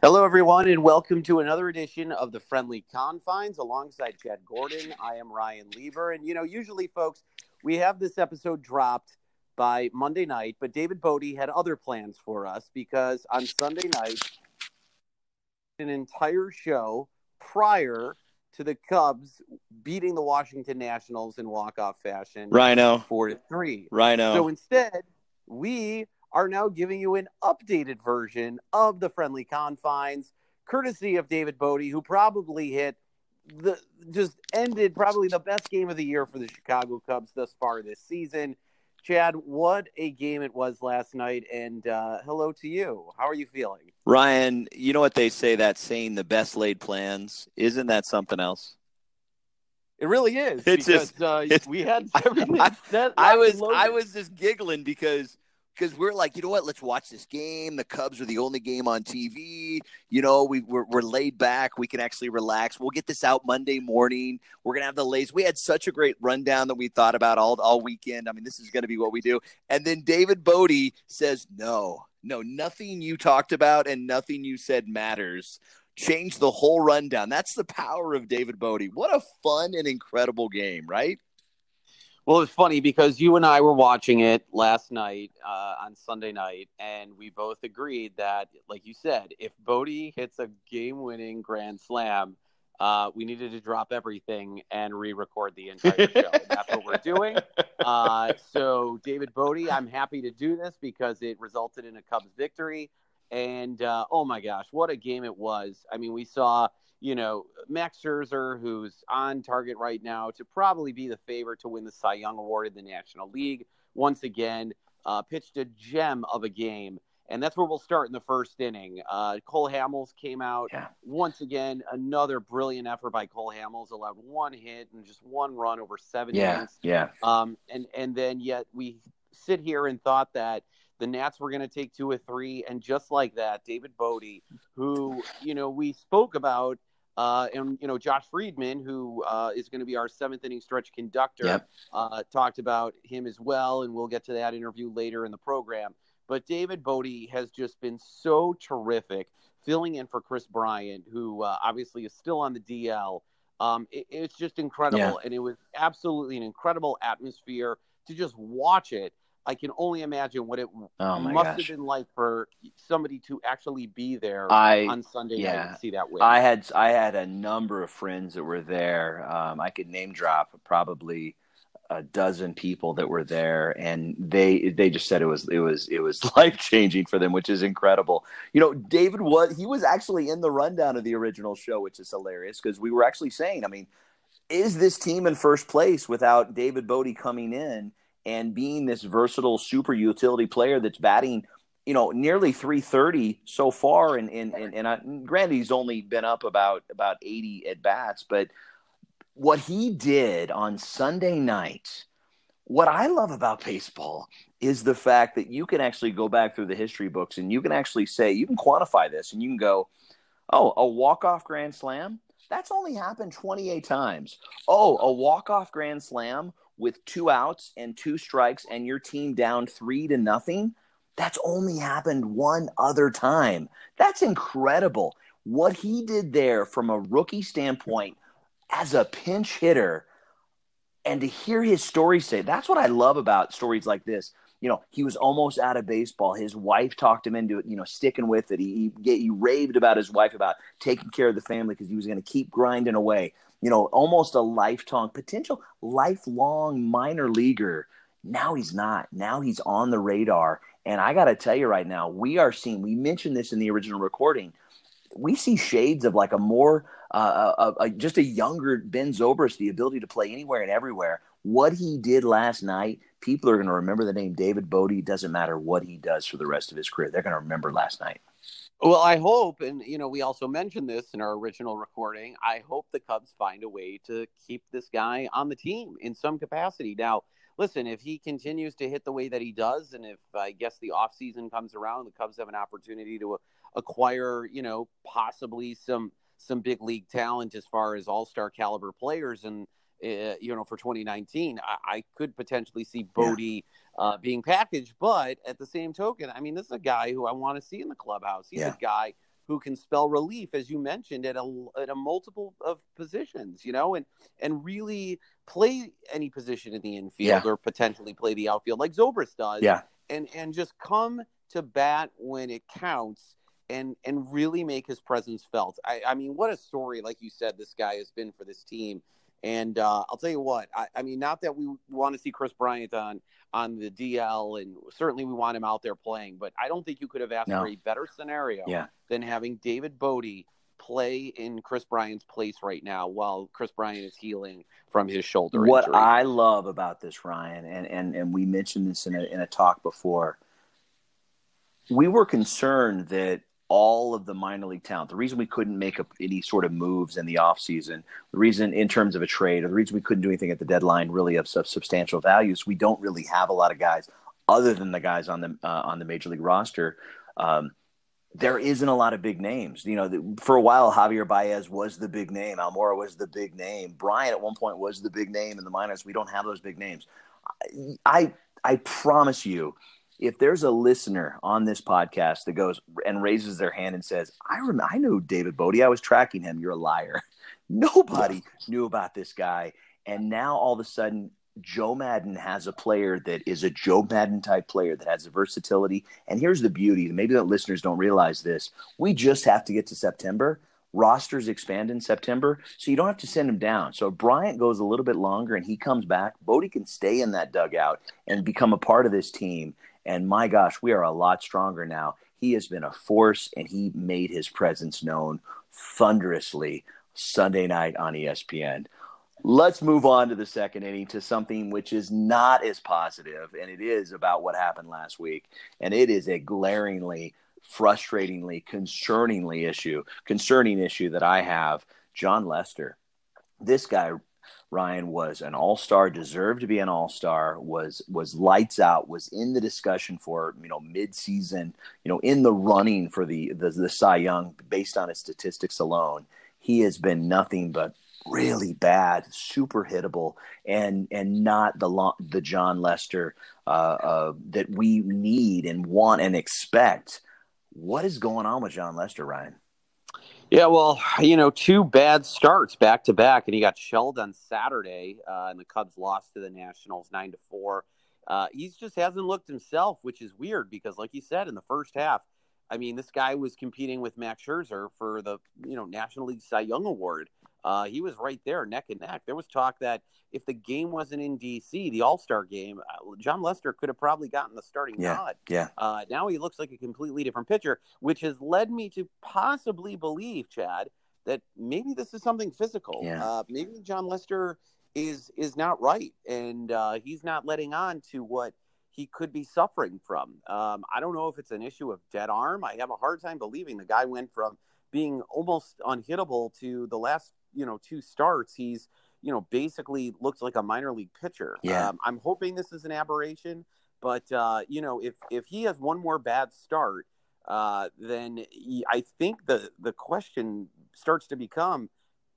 Hello, everyone, and welcome to another edition of the Friendly Confines alongside Chad Gordon. I am Ryan Lever. And, you know, usually, folks, we have this episode dropped by Monday night, but David Bote had other plans for us because on Sunday night, an entire show prior to the Cubs beating the Washington Nationals in walk-off fashion. Rhino. Four to three. Rhino. So instead, we are now giving you an updated version of the friendly confines, courtesy of David Bote, who probably hit the just ended probably the best game of the year for the Chicago Cubs thus far this season. Chad, what a game it was last night, and uh, hello to you. How are you feeling? Ryan, you know what they say that saying, the best laid plans? Isn't that something else? It really is. It's because just- uh, it's- we had everything I- set, I was. I was just giggling because because we're like, you know what? Let's watch this game. The Cubs are the only game on TV. You know, we we're, we're laid back. We can actually relax. We'll get this out Monday morning. We're gonna have the lays. We had such a great rundown that we thought about all all weekend. I mean, this is gonna be what we do. And then David Bote says, no, no, nothing you talked about and nothing you said matters. Change the whole rundown. That's the power of David Bote. What a fun and incredible game, right? Well, it's funny because you and I were watching it last night uh, on Sunday night, and we both agreed that, like you said, if Bote hits a game-winning grand slam, uh, we needed to drop everything and re-record the entire show. That's what we're doing. Uh, so, David Bote, I'm happy to do this because it resulted in a Cubs victory. And uh, oh my gosh, what a game it was! I mean, we saw you know, Max Scherzer, who's on target right now to probably be the favorite to win the Cy Young Award in the National League, once again uh, pitched a gem of a game. And that's where we'll start in the first inning. Uh, Cole Hamels came out Yeah. once again. Another brilliant effort by Cole Hamels, allowed one hit and just one run over seven innings. yeah. Um, and and then yet we sit here and thought that the Nats were going to take two or three, and just like that, David Bote, who you know we spoke about, uh, and you know Josh Friedman, who uh, is going to be our seventh inning stretch conductor, Yep. uh, talked about him as well, and we'll get to that interview later in the program. But David Bote has just been so terrific, filling in for Kris Bryant, who uh, obviously is still on the DL. Um, it, it's just incredible, Yeah. and it was absolutely an incredible atmosphere to just watch it. I can only imagine what it Oh must gosh. have been like for somebody to actually be there I on Sunday night and see that win. I had I had a number of friends that were there. Um, I could name drop probably a dozen people that were there, and they they just said it was it was it was life changing for them, which is incredible. You know, David was he was actually in the rundown of the original show, which is hilarious because we were actually saying, I mean, is this team in first place without David Bote coming in and being this versatile super utility player that's batting, you know, nearly 330 so far. And and and, and I, he's only been up about about 80 at bats, but what he did on Sunday night, what I love about baseball is the fact that you can actually go back through the history books and you can actually say you can quantify this and you can go, oh, a walk off grand slam. That's only happened 28 times. Oh, a walk off grand slam with two outs and two strikes and your team down three to nothing. That's only happened one other time. That's incredible. What he did there from a rookie standpoint as a pinch hitter and to hear his story say that's what I love about stories like this. You know, he was almost out of baseball. His wife talked him into it, you know, sticking with it. He, he, he raved about his wife about taking care of the family because he was going to keep grinding away. You know, almost a lifetime, potential lifelong minor leaguer. Now he's not. Now he's on the radar. And I got to tell you right now, we are seeing, we mentioned this in the original recording, we see shades of like a more, uh, uh, uh, just a younger Ben Zobrist, the ability to play anywhere and everywhere. What he did last night, people are going to remember the name David Bote. Doesn't matter what he does for the rest of his career. They're going to remember last night. Well, I hope, and you know, we also mentioned this in our original recording. I hope the Cubs find a way to keep this guy on the team in some capacity. Now, listen, if he continues to hit the way that he does, and if I guess the offseason comes around, the Cubs have an opportunity to uh, acquire, you know, possibly some some big league talent as far as all star caliber players, and uh, you know, for 2019, I, I could potentially see Bote uh, being packaged. But at the same token, I mean, this is a guy who I want to see in the clubhouse. He's Yeah. a guy who can spell relief, as you mentioned, at a at a multiple of positions, you know, and and really play any position in the infield yeah. or potentially play the outfield like Zobrist does. Yeah. And and just come to bat when it counts and and really make his presence felt. I, I mean, what a story, like you said, this guy has been for this team. And uh, I'll tell you what, I, I, mean, not that we want to see Kris Bryant on on the DL, and certainly we want him out there playing, but I don't think you could have asked no. for a better scenario yeah. than having David Bote play in Kris Bryant's place right now while Kris Bryant is healing from his shoulder what injury. I love about this, Ryan, and, and, and we mentioned this in a, in a talk before, we were concerned that all of the minor league talent. The reason we couldn't make any sort of moves in the offseason, the reason in terms of a trade, or the reason we couldn't do anything at the deadline really of, substantial values, we don't really have a lot of guys other than the guys on the uh, on the major league roster. Um, there isn't a lot of big names. You know, the, for a while, Javier Baez was the big name. Almora was the big name. Bryant at one point was the big name in the minors. We don't have those big names. I I, I promise you, if there's a listener on this podcast that goes and raises their hand and says, "I rem- I know David Bote. I was tracking him. You're a liar." Nobody knew about this guy, and now all of a sudden, Joe Maddon has a player that is a Joe Maddon type player that has the versatility. And here's the beauty: maybe the listeners don't realize this. We just have to get to September. Rosters expand in September, so you don't have to send him down. So if Bryant goes a little bit longer and he comes back, Bote can stay in that dugout and become a part of this team and my gosh, we are a lot stronger now. He has been a force and he made his presence known thunderously Sunday night on ESPN. Let's move on to the second inning to something which is not as positive, and it is about what happened last week. And it is a glaringly, frustratingly, concerningly issue, concerning issue that I have. Jon Lester, this guy Ryan was an all star, deserved to be an all star, was was lights out, was in the discussion for you know mid season, you know in the running for the, the the Cy Young based on his statistics alone. He has been nothing but really bad, super hittable, and and not the the Jon Lester uh, uh, that we need and want and expect. What is going on with Jon Lester, Ryan? Yeah, well, you know, two bad starts back to back, and he got shelled on Saturday, uh, and the Cubs lost to the Nationals nine to four. Uh, he just hasn't looked himself, which is weird because, like you said, in the first half, I mean, this guy was competing with Max Scherzer for the you know National League Cy Young Award, uh, he was right there, neck and neck. There was talk that if the game wasn't in DC, the All Star game, uh, Jon Lester could have probably gotten the starting yeah, nod. Yeah. Uh, now he looks like a completely different pitcher, which has led me to possibly believe, Chad, that maybe this is something physical. Yeah. Uh, maybe Jon Lester is is not right, and uh, he's not letting on to what he could be suffering from. Um, I don't know if it's an issue of dead arm. I have a hard time believing the guy went from being almost unhittable to the last you know two starts, he's you know basically looks like a minor league pitcher. Yeah, um, I'm hoping this is an aberration, but uh, you know if if he has one more bad start, uh, then he, I think the the question starts to become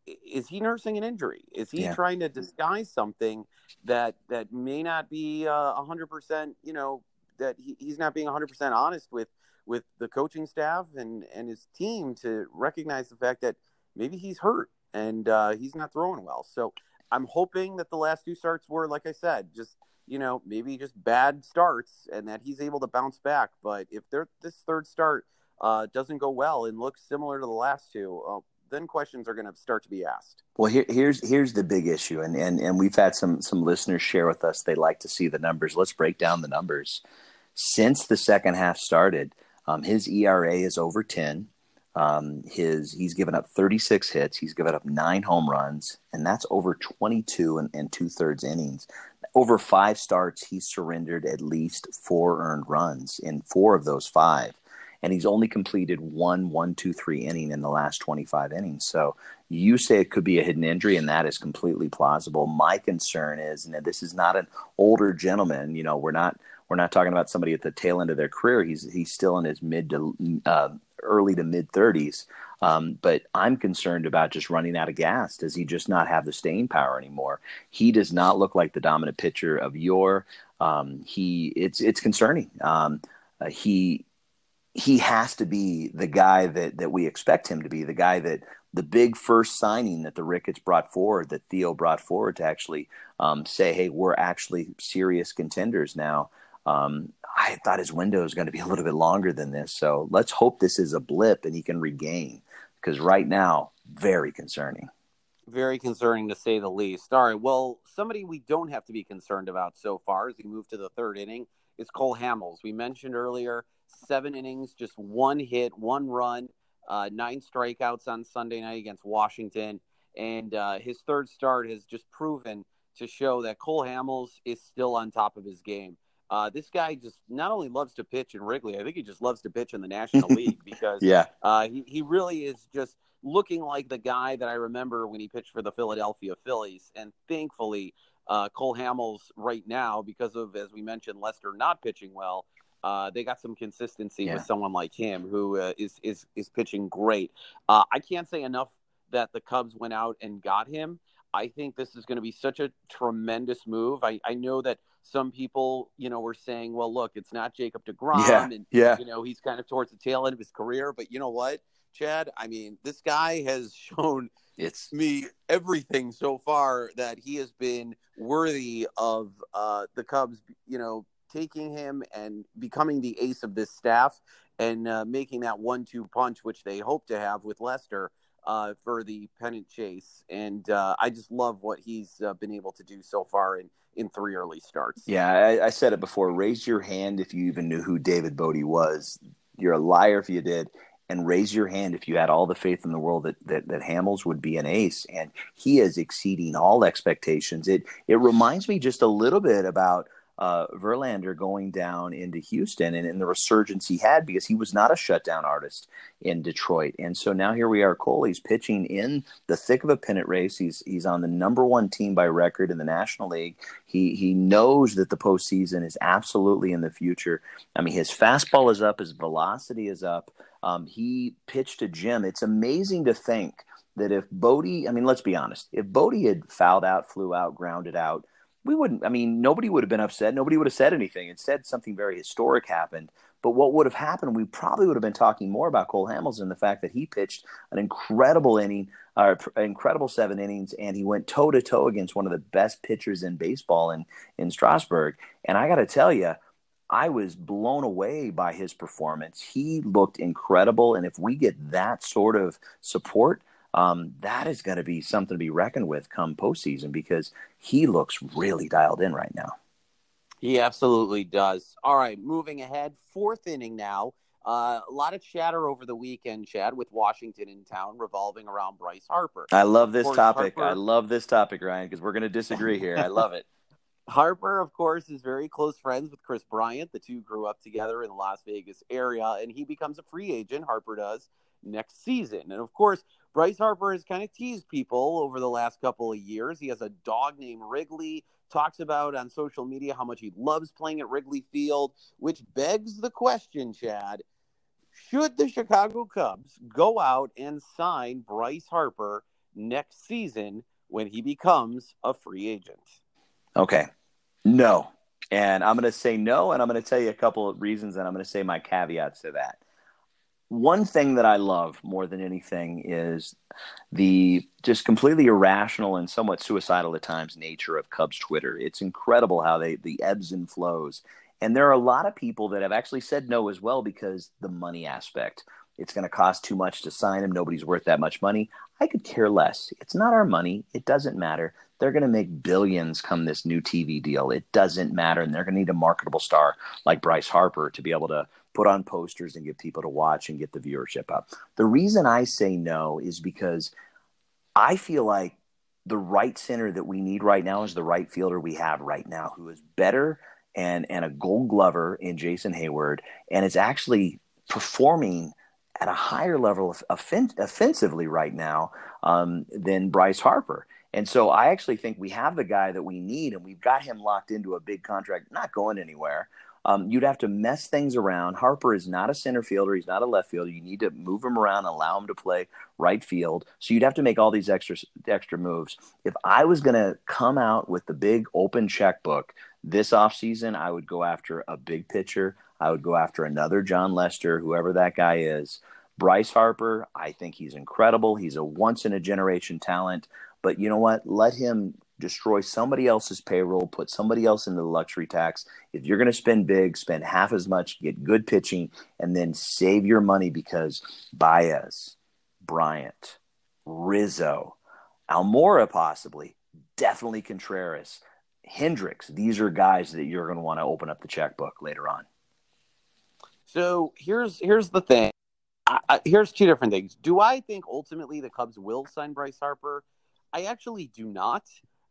is he nursing an injury? Is he yeah. trying to disguise something that that may not be uh, a hundred percent? You know that he, he's not being hundred percent honest with with the coaching staff and and his team to recognize the fact that maybe he's hurt and uh, he's not throwing well. So I'm hoping that the last two starts were, like I said, just you know maybe just bad starts, and that he's able to bounce back. But if this third start uh, doesn't go well and looks similar to the last two, uh, then questions are going to start to be asked. Well, here, here's here's the big issue, and, and and we've had some some listeners share with us they like to see the numbers. Let's break down the numbers. Since the second half started, um, his ERA is over ten. Um, his he's given up 36 hits. He's given up nine home runs, and that's over 22 and, and two thirds innings. Over five starts, he's surrendered at least four earned runs in four of those five, and he's only completed one one two three inning in the last 25 innings. So you say it could be a hidden injury, and that is completely plausible. My concern is, and this is not an older gentleman. You know, we're not we're not talking about somebody at the tail end of their career. He's he's still in his mid to uh, early to mid 30s. Um, but I'm concerned about just running out of gas. Does he just not have the staying power anymore? He does not look like the dominant pitcher of yore. Um, he it's it's concerning. Um, uh, he he has to be the guy that that we expect him to be, the guy that the big first signing that the Ricketts brought forward, that Theo brought forward to actually um, say, hey, we're actually serious contenders now. Um, I thought his window is going to be a little bit longer than this. So let's hope this is a blip and he can regain because right now, very concerning. Very concerning to say the least. All right. Well, somebody we don't have to be concerned about so far as we move to the third inning is Cole Hamels. We mentioned earlier seven innings, just one hit, one run, uh, nine strikeouts on Sunday night against Washington. And uh, his third start has just proven to show that Cole Hamels is still on top of his game. Uh, this guy just not only loves to pitch in Wrigley, I think he just loves to pitch in the National League because yeah, uh, he, he really is just looking like the guy that I remember when he pitched for the Philadelphia Phillies. And thankfully, uh, Cole Hamels right now, because of, as we mentioned, Lester not pitching well, uh, they got some consistency yeah. with someone like him who uh, is is is pitching great. Uh, I can't say enough that the Cubs went out and got him. I think this is going to be such a tremendous move. I, I know that some people, you know, were saying, well, look, it's not Jacob DeGrom. Yeah, and, yeah. you know, he's kind of towards the tail end of his career. But you know what, Chad? I mean, this guy has shown it's me everything so far that he has been worthy of uh, the Cubs, you know, taking him and becoming the ace of this staff and uh, making that one two punch, which they hope to have with Lester uh, for the pennant chase. And uh, I just love what he's uh, been able to do so far in, in three early starts. Yeah, I, I, said it before. Raise your hand if you even knew who David Bote was. You're a liar if you did. And raise your hand if you had all the faith in the world that, that, that Hamels would be an ace. And he is exceeding all expectations. It it reminds me just a little bit about – uh, Verlander going down into Houston and, and the resurgence he had because he was not a shutdown artist in Detroit. And so now here we are. Cole, he's pitching in the thick of a pennant race. He's he's on the number one team by record in the National League. He he knows that the postseason is absolutely in the future. I mean, his fastball is up, his velocity is up. Um, he pitched a gem. It's amazing to think that if Bote, I mean, let's be honest, if Bote had fouled out, flew out, grounded out, we wouldn't, I mean, nobody would have been upset. Nobody would have said anything. Instead, something very historic happened. But what would have happened, we probably would have been talking more about Cole Hamels and the fact that he pitched an incredible inning, uh, incredible seven innings, and he went toe to toe against one of the best pitchers in baseball in, in Strasburg. And I got to tell you, I was blown away by his performance. He looked incredible. And if we get that sort of support, um, that is going to be something to be reckoned with come postseason because he looks really dialed in right now. He absolutely does. All right, moving ahead, fourth inning now. Uh, a lot of chatter over the weekend, Chad, with Washington in town revolving around Bryce Harper. I love this topic. Harper... I love this topic, Ryan, because we're going to disagree here. I love it. Harper, of course, is very close friends with Kris Bryant. The two grew up together in the Las Vegas area, and he becomes a free agent. Harper does next season. And of course, Bryce Harper has kind of teased people over the last couple of years. He has a dog named Wrigley, talks about on social media how much he loves playing at Wrigley Field, which begs the question, Chad. Should the Chicago Cubs go out and sign Bryce Harper next season when he becomes a free agent? Okay. No. And I'm going to say no, and I'm going to tell you a couple of reasons, and I'm going to say my caveats to that one thing that I love more than anything is the just completely irrational and somewhat suicidal at times nature of Cubs Twitter. It's incredible how they the ebbs and flows. And there are a lot of people that have actually said no as well because the money aspect. It's going to cost too much to sign him. Nobody's worth that much money. I could care less. It's not our money. It doesn't matter. They're going to make billions come this new TV deal. It doesn't matter. And they're going to need a marketable star like Bryce Harper to be able to put on posters and get people to watch and get the viewership up. The reason I say no is because I feel like the right center that we need right now is the right fielder we have right now, who is better and and a Gold Glover in Jason Heyward, and is actually performing at a higher level of offen- offensively right now um, than Bryce Harper. And so I actually think we have the guy that we need, and we've got him locked into a big contract, not going anywhere. Um, you'd have to mess things around. Harper is not a center fielder. He's not a left fielder. You need to move him around, allow him to play right field. So you'd have to make all these extra extra moves. If I was going to come out with the big open checkbook This offseason, I would go after a big pitcher. I would go after another Jon Lester, whoever that guy is. Bryce Harper, I think he's incredible. He's a once in a generation talent. But you know what? Let him destroy somebody else's payroll, put somebody else into the luxury tax. If you're going to spend big, spend half as much, get good pitching, and then save your money because Baez, Bryant, Rizzo, Almora, possibly, definitely Contreras, Hendricks. These are guys that you're going to want to open up the checkbook later on. So here's here's the thing. I, here's two different things. Do I think ultimately the Cubs will sign Bryce Harper? I actually do not.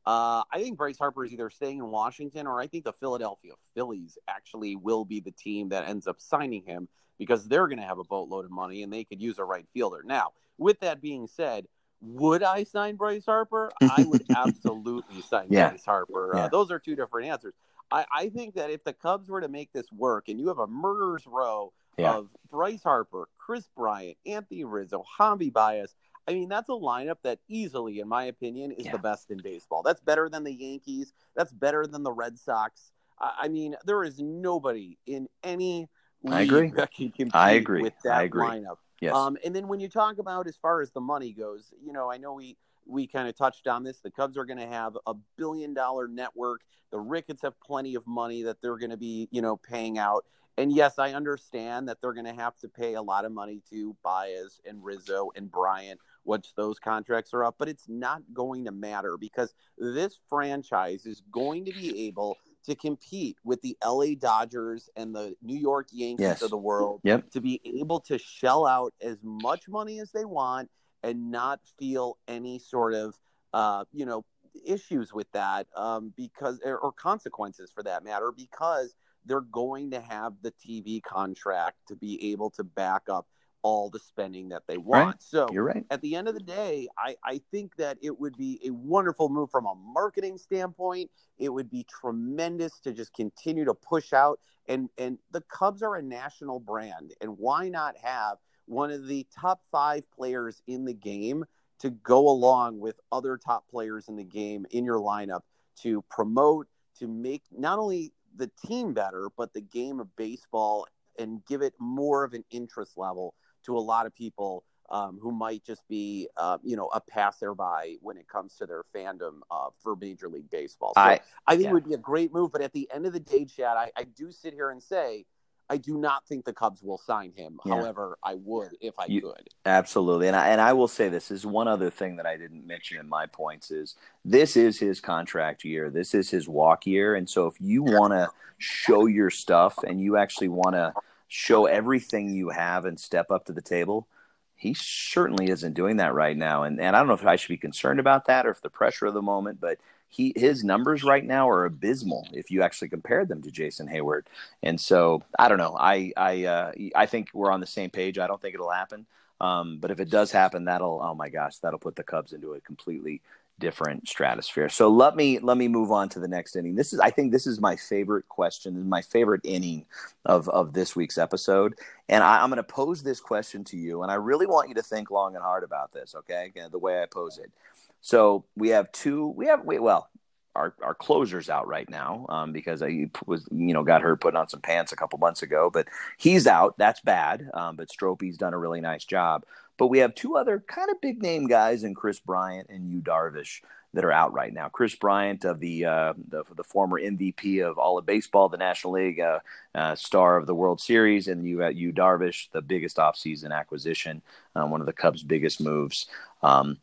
Uh, I think Bryce Harper is either staying in Washington or I think the Philadelphia Phillies actually will be the team that ends up signing him because they're going to have a boatload of money and they could use a right fielder. Now, with that being said, would I sign Bryce Harper? I would absolutely sign yeah. Bryce Harper. Uh, yeah. Uh, those are two different answers. I, I think that if the Cubs were to make this work and you have a murderer's row yeah. of Bryce Harper, Kris Bryant, Anthony Rizzo, Javi Baez, I mean, that's a lineup that easily, in my opinion, is yeah. the best in baseball. That's better than the Yankees. That's better than the Red Sox. I mean, there is nobody in any league I agree. that can compete I agree. with that I agree. lineup. Yes. Um, and then when you talk about as far as the money goes, you know, I know we we kind of touched on this. The Cubs are going to have a billion dollar network. The Ricketts have plenty of money that they're going to be, you know, paying out. And yes, I understand that they're going to have to pay a lot of money to Baez and Rizzo and Bryant once those contracts are up, but it's not going to matter because this franchise is going to be able to compete with the LA Dodgers and the New York Yankees yes. of the world yep. to be able to shell out as much money as they want and not feel any sort of uh, you know issues with that um, because or consequences for that matter because they're going to have the TV contract to be able to back up all the spending that they want. Right. So you're right. At the end of the day, I, I think that it would be a wonderful move from a marketing standpoint. It would be tremendous to just continue to push out and and the Cubs are a national brand. And why not have one of the top five players in the game to go along with other top players in the game in your lineup to promote, to make not only the team better, but the game of baseball and give it more of an interest level to a lot of people um, who might just be, uh, you know, a passerby when it comes to their fandom uh, for Major League Baseball. So I, I think yeah. it would be a great move. But at the end of the day, Chad, I, I do sit here and say – I do not think the Cubs will sign him. Yeah. However, I would if I you, could. Absolutely, and I, and I will say this is one other thing that I didn't mention in my points is this is his contract year. This is his walk year, and so if you want to show your stuff and you actually want to show everything you have and step up to the table, he certainly isn't doing that right now. And and I don't know if I should be concerned about that or if the pressure of the moment, but he his numbers right now are abysmal if you actually compare them to Jason Heyward. And so I don't know. I I uh, I think we're on the same page. I don't think it'll happen. Um, but if it does happen, that'll oh my gosh, that'll put the Cubs into a completely different stratosphere. So let me let me move on to the next inning. This is I think this is my favorite question. My favorite inning of of this week's episode, and I, am going to pose this question to you, and I really want you to think long and hard about this. Okay, the way I pose it. So we have two. We have we, well, our our closer's out right now um, because he was you know got hurt putting on some pants a couple months ago, but he's out. That's bad. Um, but Stropey's done a really nice job. But we have two other kind of big name guys in Kris Bryant and Yu Darvish that are out right now. Kris Bryant of the uh, the, the, former MVP of all of baseball, the National League, uh, uh, star of the World Series, and you Yu Darvish, the biggest offseason acquisition, uh, one of the Cubs' biggest moves. Um,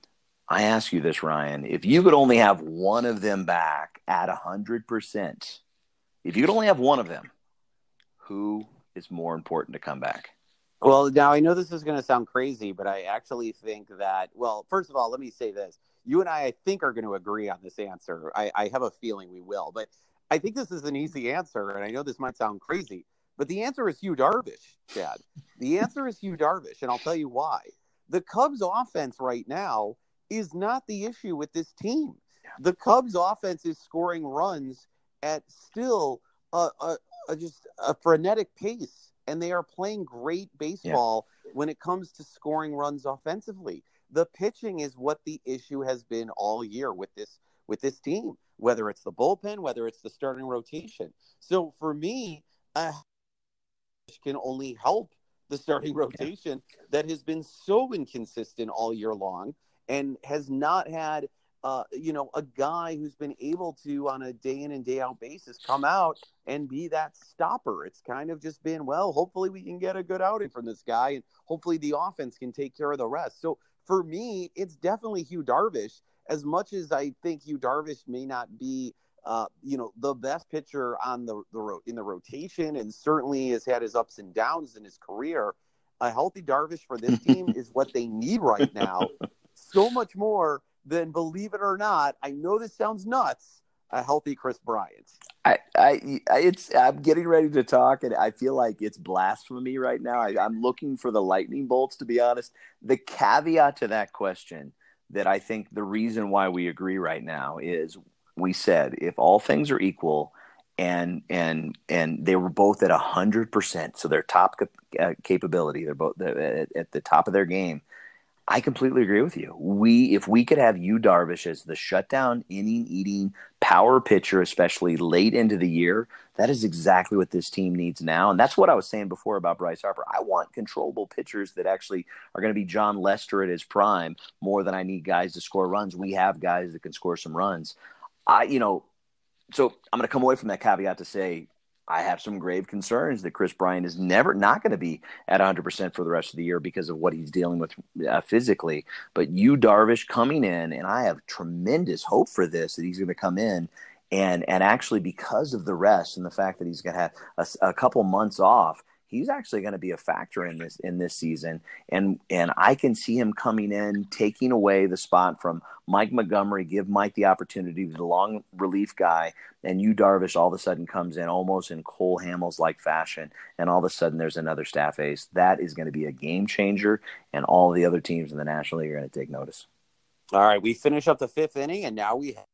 I ask you this, Ryan. If you could only have one of them back at 100%, if you could only have one of them, who is more important to come back? Well, now I know this is going to sound crazy, but I actually think that, well, first of all, let me say this. You and I, I think, are going to agree on this answer. I, I have a feeling we will, but I think this is an easy answer. And I know this might sound crazy, but the answer is Yu Darvish, Chad. The answer is Yu Darvish, and I'll tell you why. The Cubs' offense right now is not the issue with this team. The Cubs offense is scoring runs at still a, a, a just a frenetic pace, and they are playing great baseball yeah. when it comes to scoring runs offensively. The pitching is what the issue has been all year with this with this team. whether it's the bullpen, whether it's the starting rotation. So for me, uh, can only help the starting rotation yeah. that has been so inconsistent all year long and has not had uh, you know, a guy who's been able to, on a day in and day out basis, come out and be that stopper. It's kind of just been, well, hopefully we can get a good outing from this guy, and hopefully the offense can take care of the rest. So for me, it's definitely Yu Darvish. As much as I think Yu Darvish may not be, uh, you know, the best pitcher on the the ro- in the rotation, and certainly has had his ups and downs in his career. A healthy Darvish for this team is what they need right now. So much more than, believe it or not, I know this sounds nuts, a healthy Kris Bryant. I, I, it's, I'm getting ready to talk, and I feel like it's blasphemy right now. I, I'm looking for the lightning bolts, to be honest. The caveat to that question that I think the reason why we agree right now is we said if all things are equal, and and and they were both at a hundred percent, so their top uh, capability, they're both at, at the top of their game I completely agree with you. We, if we could have Yu Darvish as the shutdown inning eating power pitcher, especially late into the year, that is exactly what this team needs now. And that's what I was saying before about Bryce Harper. I want controllable pitchers that actually are going to be Jon Lester at his prime more than I need guys to score runs. We have guys that can score some runs. I, you know, so I'm going to come away from that caveat to say I have some grave concerns that Kris Bryant is never not going to be at 100% for the rest of the year because of what he's dealing with uh, physically. But you, Darvish coming in, and I have tremendous hope for this that he's going to come in and and actually because of the rest and the fact that he's going to have a, a couple months off he's actually going to be a factor in this in this season. And and I can see him coming in taking away the spot from Mike Montgomery give Mike the opportunity to the long relief guy and Yu Darvish all of a sudden comes in almost in Cole Hamels like fashion and all of a sudden there's another staff ace. That is going to be a game changer and all the other teams in the National League are going to take notice. All right we finish up the 5th inning and now we have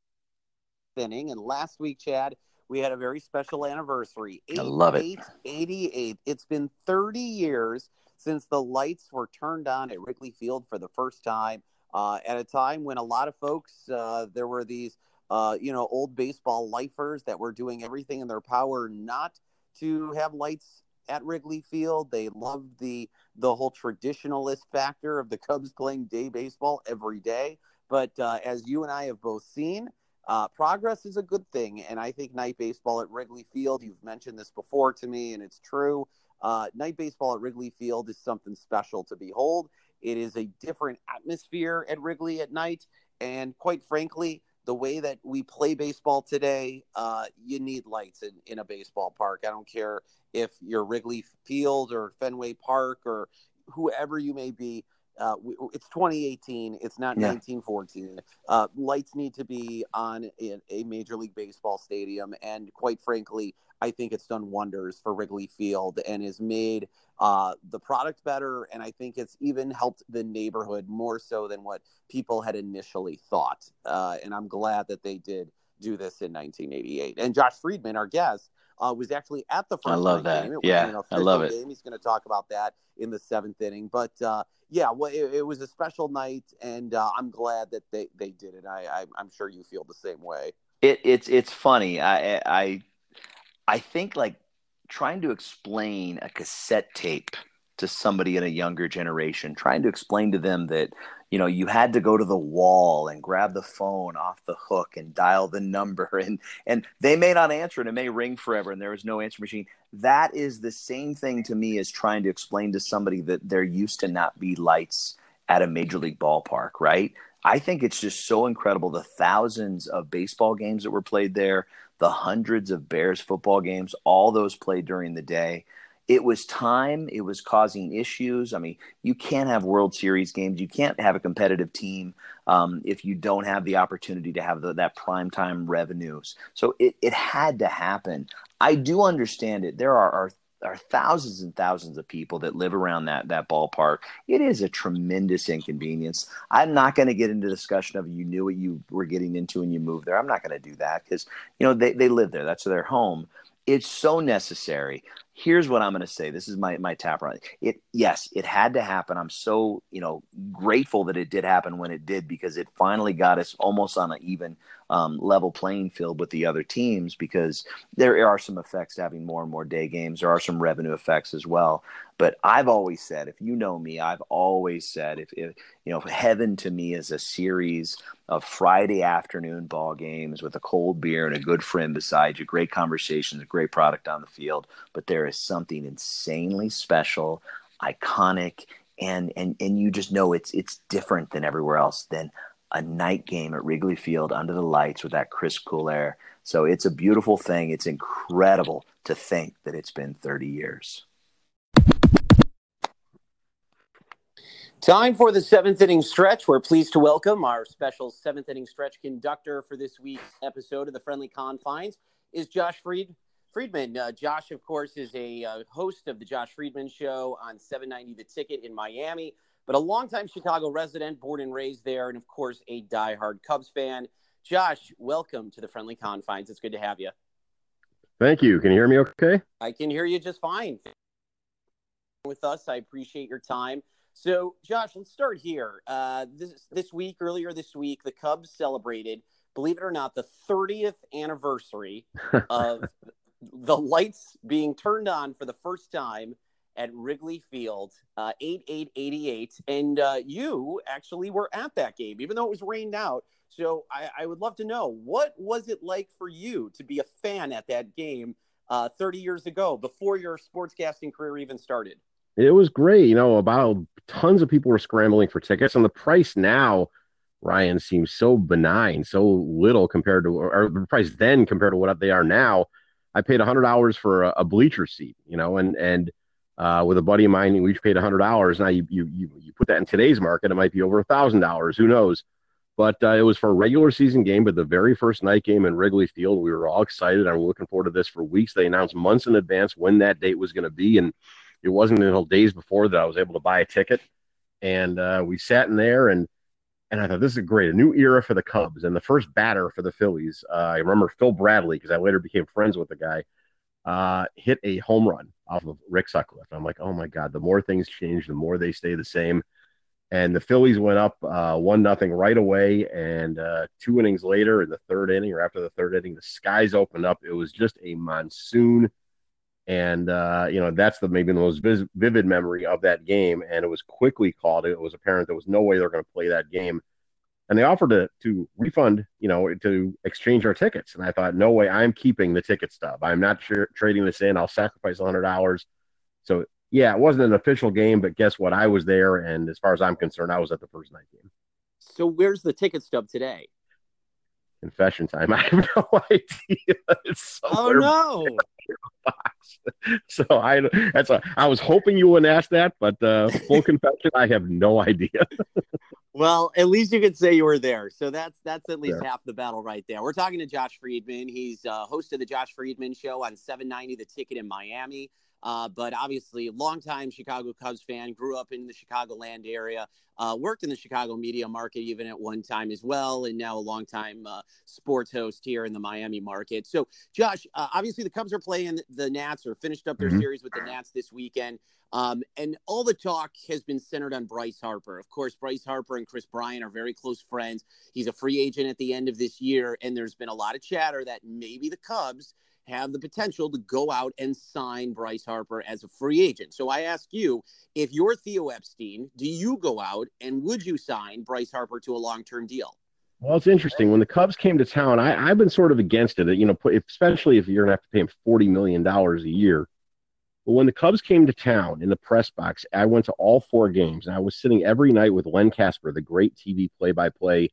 inning. And last week Chad we had a very special anniversary. Eight, I love it. 88. It's been 30 years since the lights were turned on at Wrigley Field for the first time. Uh, at a time when a lot of folks, uh, there were these, uh, you know, old baseball lifers that were doing everything in their power not to have lights at Wrigley Field. They loved the the whole traditionalist factor of the Cubs playing day baseball every day. But uh, as you and I have both seen, uh, progress is a good thing, and I think night baseball at Wrigley Field. You've mentioned this before to me, and it's true. Uh, night baseball at Wrigley Field is something special to behold. It is a different atmosphere at Wrigley at night, and quite frankly, the way that we play baseball today, uh, you need lights in, in a baseball park. I don't care if you're Wrigley Field or Fenway Park or whoever you may be uh, it's 2018. It's not yeah. 1914. Uh, lights need to be on in a Major League Baseball stadium, and quite frankly, I think it's done wonders for Wrigley Field and has made uh, the product better. And I think it's even helped the neighborhood more so than what people had initially thought. Uh, and I'm glad that they did do this in 1988. And Josh Friedman, our guest, uh, was actually at the first. I love that. Game. yeah, I love it. Game. He's going to talk about that in the seventh inning. But uh, yeah, well, it, it, was a special night, and uh, I'm glad that they, they did it. I, I am sure you feel the same way. It, it's it's funny. I I I think like trying to explain a cassette tape to somebody in a younger generation, trying to explain to them that you know you had to go to the wall and grab the phone off the hook and dial the number and and they may not answer and it may ring forever and there was no answer machine. That is the same thing to me as trying to explain to somebody that there used to not be lights at a major league ballpark right? I think it's just so incredible the thousands of baseball games that were played there the hundreds of bears football games all those played during the day it was time. It was causing issues. I mean, you can't have World Series games. You can't have a competitive team um, if you don't have the opportunity to have the, that prime time revenues. So it, it had to happen. I do understand it. There are, are are thousands and thousands of people that live around that that ballpark. It is a tremendous inconvenience. I'm not going to get into discussion of you knew what you were getting into when you moved there. I'm not going to do that because you know they they live there. That's their home. It's so necessary here's what I'm going to say. This is my my tap run. It yes, it had to happen. I'm so you know grateful that it did happen when it did because it finally got us almost on an even um, level playing field with the other teams because there are some effects to having more and more day games. There are some revenue effects as well. But I've always said, if you know me, I've always said, if, if you know, heaven to me is a series of Friday afternoon ball games with a cold beer and a good friend beside you, great conversations, a great product on the field. But there is something insanely special, iconic, and and and you just know it's it's different than everywhere else than a night game at Wrigley Field under the lights with that crisp, cool air. So it's a beautiful thing. It's incredible to think that it's been 30 years. Time for the seventh inning stretch. We're pleased to welcome our special seventh inning stretch conductor for this week's episode of the Friendly Confines is Josh Fried. Friedman. Uh, Josh, of course, is a uh, host of the Josh Friedman Show on 790 The Ticket in Miami, but a longtime Chicago resident, born and raised there, and of course, a diehard Cubs fan. Josh, welcome to the Friendly Confines. It's good to have you. Thank you. Can you hear me okay? I can hear you just fine. With us, I appreciate your time. So, Josh, let's start here. Uh, this this week, earlier this week, the Cubs celebrated, believe it or not, the 30th anniversary of the lights being turned on for the first time at Wrigley Field, uh, 8888. And uh, you actually were at that game, even though it was rained out. So I, I, would love to know what was it like for you to be a fan at that game uh, 30 years ago, before your sportscasting career even started? It was great. You know, about tons of people were scrambling for tickets, and the price now, Ryan, seems so benign, so little compared to, or the price then compared to what they are now. I paid hundred dollars for a, a, bleacher seat, you know, and and uh, with a buddy of mine, we each paid hundred dollars. Now you, you you you put that in today's market, it might be over a thousand dollars. Who knows? But uh, it was for a regular season game, but the very first night game in Wrigley Field, we were all excited. I'm looking forward to this for weeks. They announced months in advance when that date was going to be, and it wasn't until days before that I was able to buy a ticket. And uh, we sat in there, and and I thought this is great, a new era for the Cubs. And the first batter for the Phillies, uh, I remember Phil Bradley because I later became friends with the guy, uh, hit a home run off of Rick Sutcliffe. I'm like, oh my god, the more things change, the more they stay the same. And the Phillies went up uh, one nothing right away, and uh, two innings later, in the third inning or after the third inning, the skies opened up. It was just a monsoon and uh, you know that's the maybe the most vis- vivid memory of that game. And it was quickly called. It was apparent there was no way they're going to play that game, and they offered to to refund, you know, to exchange our tickets. And I thought, no way, I'm keeping the ticket stub. I'm not sure, trading this in. I'll sacrifice hundred dollars. So yeah, it wasn't an official game, but guess what? I was there, and as far as I'm concerned, I was at the first night game. So where's the ticket stub today? confession time. I have no idea. It's oh no! So I that's a, I was hoping you wouldn't ask that, but uh, full confession, I have no idea. Well, at least you could say you were there. So that's that's at least half the battle right there. We're talking to Josh Friedman. He's uh, host of the Josh Friedman Show on 790 The Ticket in Miami. Uh, but obviously, longtime Chicago Cubs fan, grew up in the Chicagoland area, uh, worked in the Chicago media market even at one time as well, and now a longtime uh, sports host here in the Miami market. So, Josh, uh, obviously the Cubs are playing the Nats or finished up their mm-hmm. series with the Nats this weekend. Um, and all the talk has been centered on Bryce Harper. Of course, Bryce Harper and Kris Bryant are very close friends. He's a free agent at the end of this year, and there's been a lot of chatter that maybe the Cubs have the potential to go out and sign Bryce Harper as a free agent. So I ask you, if you're Theo Epstein, do you go out and would you sign Bryce Harper to a long term deal? Well, it's interesting. When the Cubs came to town, I, have been sort of against it. You know, especially if you're going to have to pay him forty million dollars a year. But when the Cubs came to town in the press box, I went to all four games, and I was sitting every night with Len Kasper, the great TV play-by-play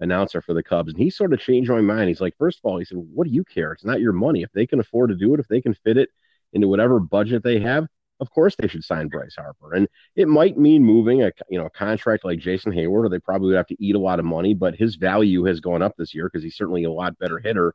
announcer for the Cubs. And he sort of changed my mind. He's like, first of all, he said, what do you care? It's not your money. If they can afford to do it, if they can fit it into whatever budget they have, of course they should sign Bryce Harper. And it might mean moving a you know a contract like Jason Heyward, or they probably would have to eat a lot of money. But his value has gone up this year because he's certainly a lot better hitter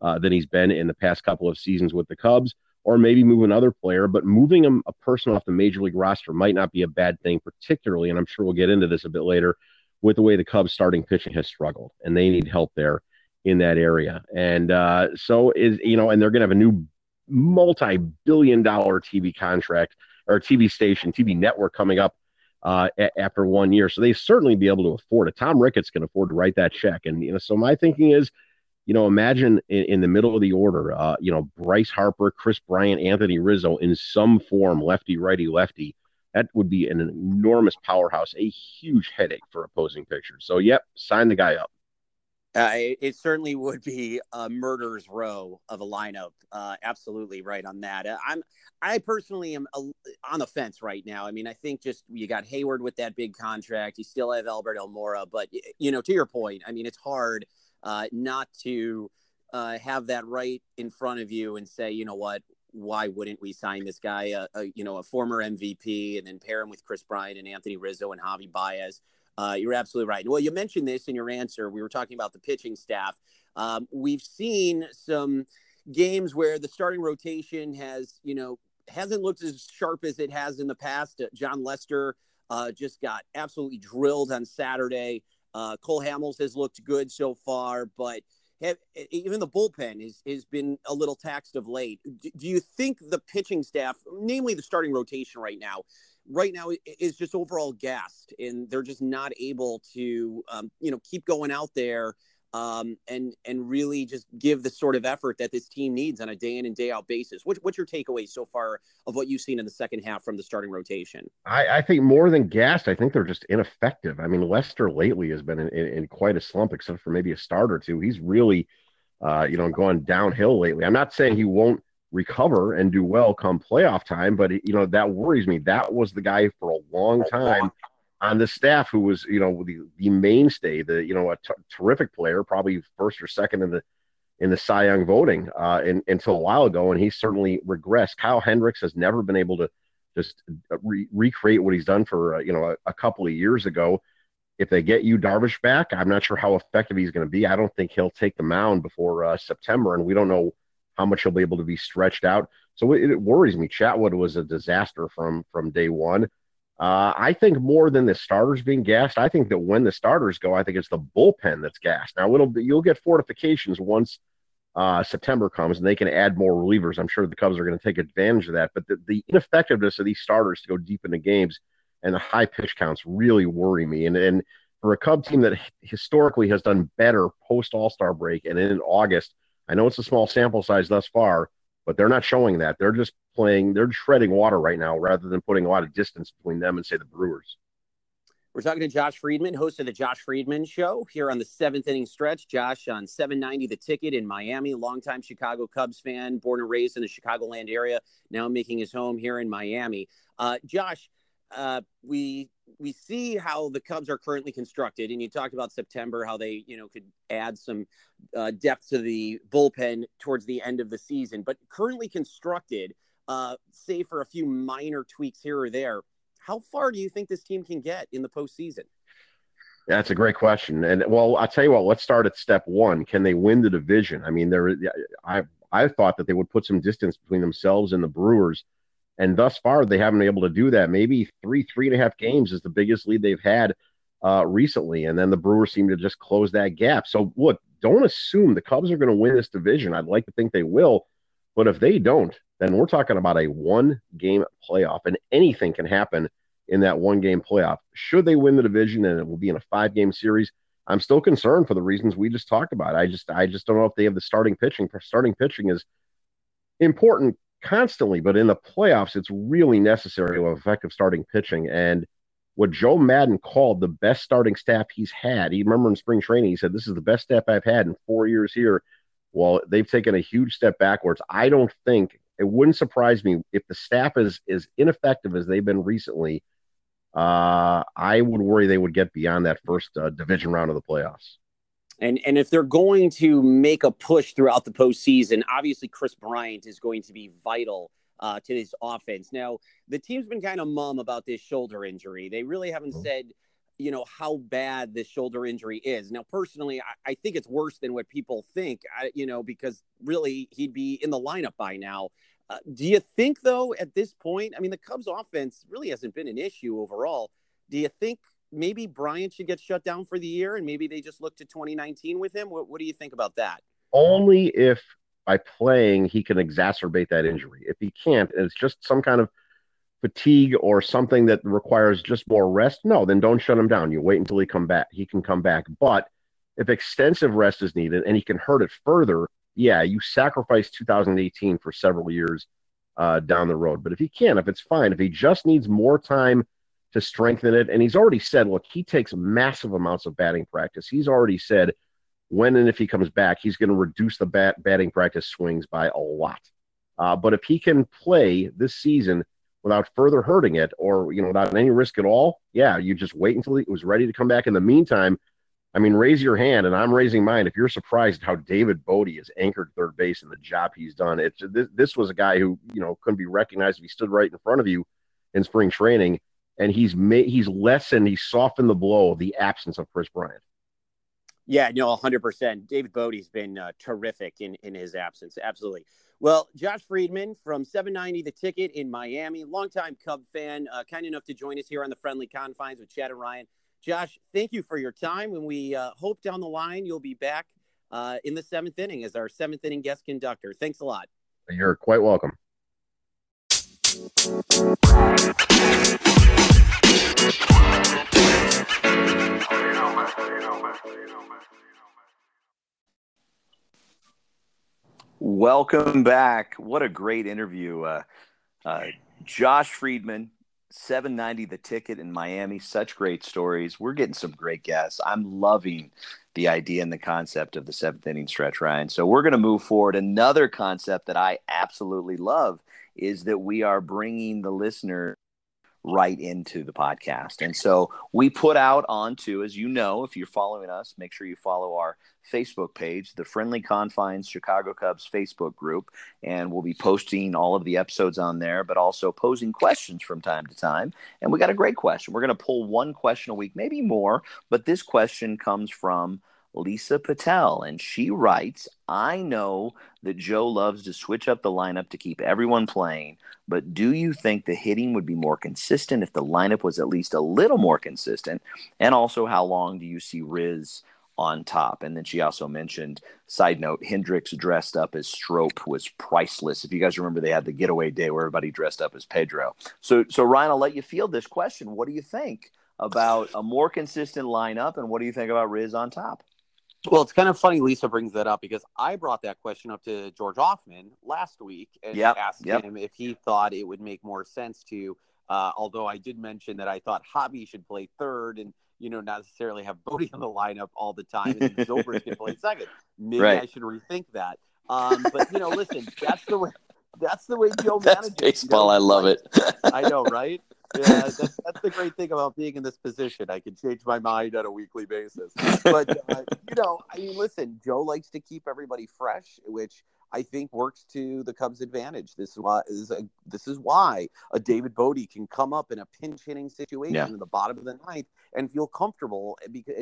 uh, than he's been in the past couple of seasons with the Cubs. Or maybe move another player, but moving a, a person off the major league roster might not be a bad thing, particularly, and I'm sure we'll get into this a bit later, with the way the Cubs starting pitching has struggled, and they need help there in that area. And uh, so is you know, and they're going to have a new multi-billion-dollar TV contract or TV station, TV network coming up uh, a- after one year. So they certainly be able to afford it. Tom Ricketts can afford to write that check, and you know, so my thinking is you know, imagine in, in the middle of the order, uh, you know, Bryce Harper, Kris Bryant, Anthony Rizzo in some form, lefty, righty, lefty. That would be an enormous powerhouse, a huge headache for opposing pitchers. So, yep, sign the guy up. Uh, it, it, certainly would be a murder's row of a lineup. Uh, absolutely right on that. Uh, I'm, I personally am on the fence right now. I mean, I think just you got Heyward with that big contract. You still have Albert Almora, but you know, to your point, I mean, it's hard uh, not to uh, have that right in front of you and say, you know what, why wouldn't we sign this guy, a, you know, a former MVP, and then pair him with Kris Bryant and Anthony Rizzo and Javi Baez? Uh, you're absolutely right. Well, you mentioned this in your answer. We were talking about the pitching staff. Um, we've seen some games where the starting rotation has, you know, hasn't looked as sharp as it has in the past. Uh, Jon Lester uh, just got absolutely drilled on Saturday. Uh, Cole Hamels has looked good so far, but have, even the bullpen has, has been a little taxed of late. Do, do you think the pitching staff, namely the starting rotation right now, right now is just overall gassed and they're just not able to, um, you know, keep going out there um, and and really just give the sort of effort that this team needs on a day in and day out basis. What, what's your takeaway so far of what you've seen in the second half from the starting rotation? I, I think more than gassed, I think they're just ineffective. I mean, Lester lately has been in, in, in quite a slump, except for maybe a start or two. He's really, uh, you know, gone downhill lately. I'm not saying he won't recover and do well come playoff time, but you know that worries me. That was the guy for a long time on the staff who was, you know, the, the mainstay, the, you know, a t- terrific player, probably first or second in the, in the Cy Young voting uh, in, until a while ago. And he's certainly regressed. Kyle Hendricks has never been able to just uh, re- recreate what he's done for, uh, you know, a, a, couple of years ago. If they get Yu Darvish back, I'm not sure how effective he's going to be. I don't think he'll take the mound before uh, September, and we don't know how much he'll be able to be stretched out. So it, it worries me. Chatwood was a disaster from from day one. Uh, I think more than the starters being gassed, I think that when the starters go, I think it's the bullpen that's gassed. Now, it'll be, you'll get fortifications once uh, September comes and they can add more relievers. I'm sure the Cubs are going to take advantage of that. But the, the, ineffectiveness of these starters to go deep into games and the high pitch counts really worry me. And, and for a Cub team that historically has done better post All Star break and in August, I know it's a small sample size thus far, but they're not showing that. They're just playing, they're treading water right now rather than putting a lot of distance between them and, say, the Brewers. We're talking to Josh Friedman, host of the Josh Friedman Show here on the seventh inning stretch. Josh on 790 The Ticket in Miami, longtime Chicago Cubs fan, born and raised in the Chicagoland area, now making his home here in Miami. Uh, Josh, uh, we we see how the Cubs are currently constructed, and you talked about September, how they you know could add some uh, depth to the bullpen towards the end of the season. But currently constructed, uh, say for a few minor tweaks here or there, how far do you think this team can get in the postseason? That's a great question, and well, I'll tell you what. Let's start at step one. Can they win the division? I mean, there. I I thought that they would put some distance between themselves and the Brewers and thus far, they haven't been able to do that. Maybe three, three and a half games is the biggest lead they've had uh, recently. And then the Brewers seem to just close that gap. So, look, don't assume the Cubs are going to win this division. I'd like to think they will. But if they don't, then we're talking about a one game playoff, and anything can happen in that one game playoff. Should they win the division and it will be in a five game series, I'm still concerned for the reasons we just talked about. I just I just don't know if they have the starting pitching. Starting pitching is important constantly, but in the playoffs, it's really necessary to have effective starting pitching. And what Joe Maddon called the best starting staff he's had, he remember in spring training, he said, This is the best staff I've had in four years here. Well, they've taken a huge step backwards. I don't think it wouldn't surprise me if the staff is as ineffective as they've been recently. Uh, I would worry they would get beyond that first uh, division round of the playoffs. And and if they're going to make a push throughout the postseason, obviously Kris Bryant is going to be vital uh, to this offense. Now the team's been kind of mum about this shoulder injury. They really haven't mm-hmm. said, you know, how bad this shoulder injury is. Now personally, I, I think it's worse than what people think. I, you know, because really he'd be in the lineup by now. Uh, do you think though at this point? I mean, the Cubs' offense really hasn't been an issue overall. Do you think maybe Bryant should get shut down for the year and maybe they just look to 2019 with him? What, what do you think about that? Only if by playing he can exacerbate that injury. If he can't, it's just some kind of fatigue or something that requires just more rest, no, then don't shut him down. You wait until he come back. He can come back. But If extensive rest is needed and he can hurt it further, yeah, you sacrifice 2018 for several years uh, down the road. But if he can, if it's fine, if he just needs more time to strengthen it, and he's already said, look, he takes massive amounts of batting practice. He's already said when and if he comes back, he's going to reduce the bat batting practice swings by a lot. Uh, but if he can play this season without further hurting it, or you know, without any risk at all, yeah, you just wait until he was ready to come back. In the meantime, I mean, raise your hand, and I'm raising mine. If you're surprised how David Bote has anchored third base and the job he's done, it's this, this was a guy who you know couldn't be recognized if he stood right in front of you in spring training, and he's made he's lessened, he's softened the blow of the absence of Kris Bryant. Yeah, no, 100%. David Bote's been uh, terrific in, in his absence. Absolutely. Well, Josh Friedman from 790 The Ticket in Miami, longtime Cub fan, uh, kind enough to join us here on the Friendly Confines with Chad and Ryan. Josh, thank you for your time, and we uh, hope down the line you'll be back uh, in the seventh inning as our seventh inning guest conductor. Thanks a lot. You're quite welcome. Welcome back. What a great interview. Uh, uh, Josh Friedman, 790 the ticket in Miami. Such great stories. We're getting some great guests. I'm loving the idea and the concept of the seventh inning stretch, Ryan. So we're going to move forward. Another concept that I absolutely love is that we are bringing the listener right into the podcast. And so we put out onto, as you know, if you're following us, make sure you follow our Facebook page, the Friendly Confines Chicago Cubs Facebook group, and we'll be posting all of the episodes on there, but also posing questions from time to time. And we got a great question. We're going to pull one question a week, maybe more, but this question comes from Lisa Patel, and she writes I know that Joe loves to switch up the lineup to keep everyone playing, but do you think the hitting would be more consistent if the lineup was at least a little more consistent? And also, how long do you see Riz on top? And then she also mentioned, side note, Hendricks dressed up as Strop was priceless. If you guys remember, they had the getaway day where everybody dressed up as Pedro. So, so Ryan, I'll let you field this question. What do you think about a more consistent lineup, and what do you think about Riz on top? Well, it's kind of funny Lisa brings that up because I brought that question up to George Hoffman last week and yep, asked yep. him if he thought it would make more sense to, uh, although I did mention that I thought Javi should play third and, you know, not necessarily have Bote in the lineup all the time and Zobrist can play second. Maybe right. I should rethink that. Um, but, you know, listen, that's the way. That's the way Joe that's manages. Baseball, you know? I love it. I know, right? Yeah, that's, that's the great thing about being in this position. I can change my mind on a weekly basis. But uh, you know, I mean, listen, Joe likes to keep everybody fresh, which I think works to the Cubs' advantage. This is why is a, this is why a David Bote can come up in a pinch hitting situation yeah. in the bottom of the ninth and feel comfortable because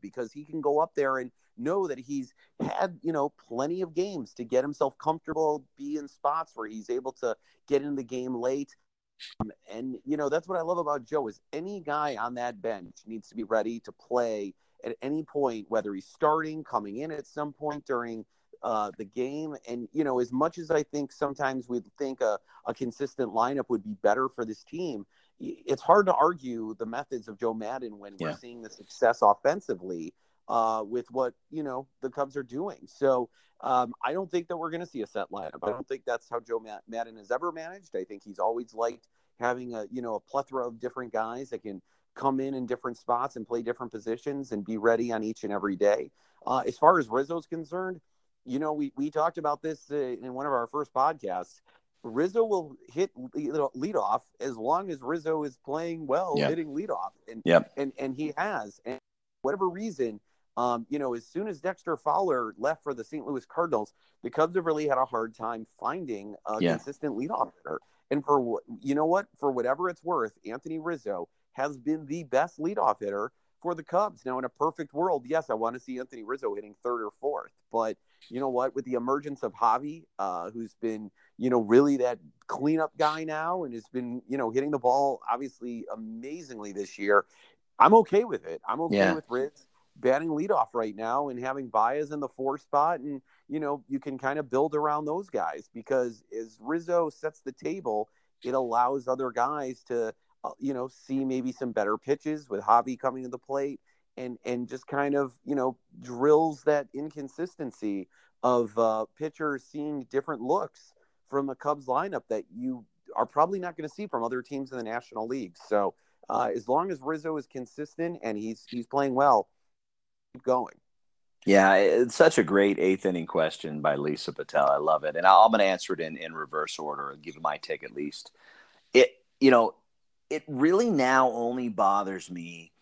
because he can go up there and know that he's had you know plenty of games to get himself comfortable, be in spots where he's able to get in the game late um, and you know that's what I love about Joe is any guy on that bench needs to be ready to play at any point, whether he's starting, coming in at some point during uh, the game. And you know, as much as I think sometimes we'd think a, a consistent lineup would be better for this team, it's hard to argue the methods of Joe Maddon when yeah. we're seeing the success offensively uh, with what you know the Cubs are doing. So um, I don't think that we're going to see a set lineup. I don't think that's how Joe Maddon has ever managed. I think he's always liked having a you know a plethora of different guys that can come in in different spots and play different positions and be ready on each and every day. Uh, as far as Rizzo's concerned, you know we we talked about this uh, in one of our first podcasts. Rizzo will hit lead off as long as Rizzo is playing well, yep. hitting leadoff, and yep. and and he has. And whatever reason, um, you know, as soon as Dexter Fowler left for the St. Louis Cardinals, the Cubs have really had a hard time finding a yeah. consistent leadoff hitter. And for you know what, for whatever it's worth, Anthony Rizzo has been the best leadoff hitter for the Cubs. Now, in a perfect world, yes, I want to see Anthony Rizzo hitting third or fourth. But you know what, with the emergence of Javi, uh, who's been you know really that cleanup guy now and has been you know hitting the ball obviously amazingly this year, I'm okay with it. I'm okay yeah. with Riz batting leadoff right now and having Baez in the four spot. And, you know, you can kind of build around those guys because as Rizzo sets the table, it allows other guys to, uh, you know, see maybe some better pitches with Javi coming to the plate. and and just kind of you know drills that inconsistency of uh, pitchers seeing different looks from a Cubs lineup that you are probably not going to see from other teams in the National League. So uh, as long as Rizzo is consistent and he's he's playing well, keep going. Yeah, it's such a great eighth inning question by Lisa Patel. I love it, and I'm going to answer it in in reverse order and give my take at least. It you know, it really now only bothers me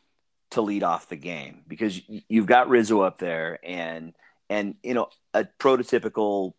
to lead off the game because you've got Rizzo up there and and you know a prototypical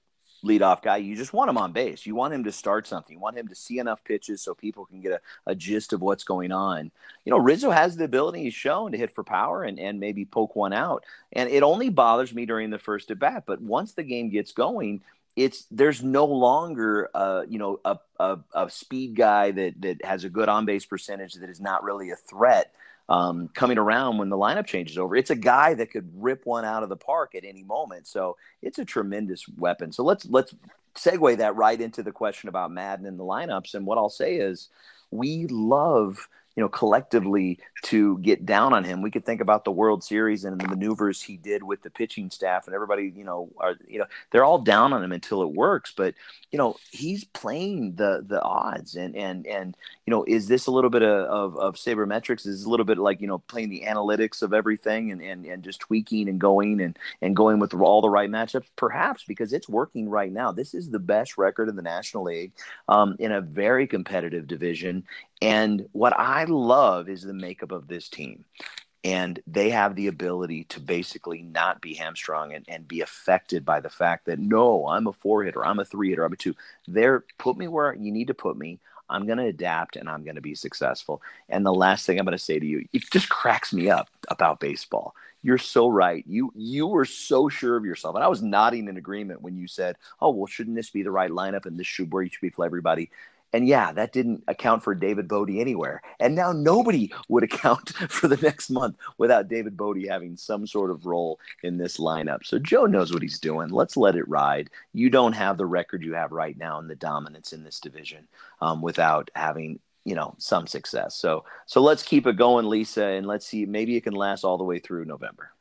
leadoff guy. You just want him on base. You want him to start something. You want him to see enough pitches so people can get a, a gist of what's going on. You know, Rizzo has the ability he's shown to hit for power and, and maybe poke one out. And it only bothers me during the first at bat. But once the game gets going, it's there's no longer uh, you know a, a, a speed guy that that has a good on base percentage that is not really a threat um, coming around when the lineup changes over. It's a guy that could rip one out of the park at any moment. So it's a tremendous weapon. So let's let's segue that right into the question about Maddon and the lineups. And what I'll say is, we love you know, collectively to get down on him. We could think about the World Series and the maneuvers he did with the pitching staff and everybody, you know, are you know, they're all down on him until it works. But, you know, he's playing the the odds and and and you know, is this a little bit of, of, sabermetrics? Is a little bit like, you know, playing the analytics of everything and, and, and just tweaking and going and, and going with all the right matchups? Perhaps because it's working right now. This is the best record in the National League um, in a very competitive division. And what I love is the makeup of this team. And they have the ability to basically not be hamstrung and, and be affected by the fact that, no, I'm a four hitter, I'm a three hitter, I'm a two. They're put me where you need to put me. I'm going to adapt and I'm going to be successful. And the last thing I'm going to say to you, it just cracks me up about baseball. You're so right. You you were so sure of yourself, and I was nodding in agreement when you said, "Oh, well, shouldn't this be the right lineup and this should where you should be for everybody?" And yeah, that didn't account for David Bote anywhere. And now nobody would account for the next month without David Bote having some sort of role in this lineup. So Joe knows what he's doing. Let's let it ride. You don't have the record you have right now in the dominance in this division um, without having you know some success. So so let's keep it going, Lisa, and let's see. Maybe it can last all the way through November.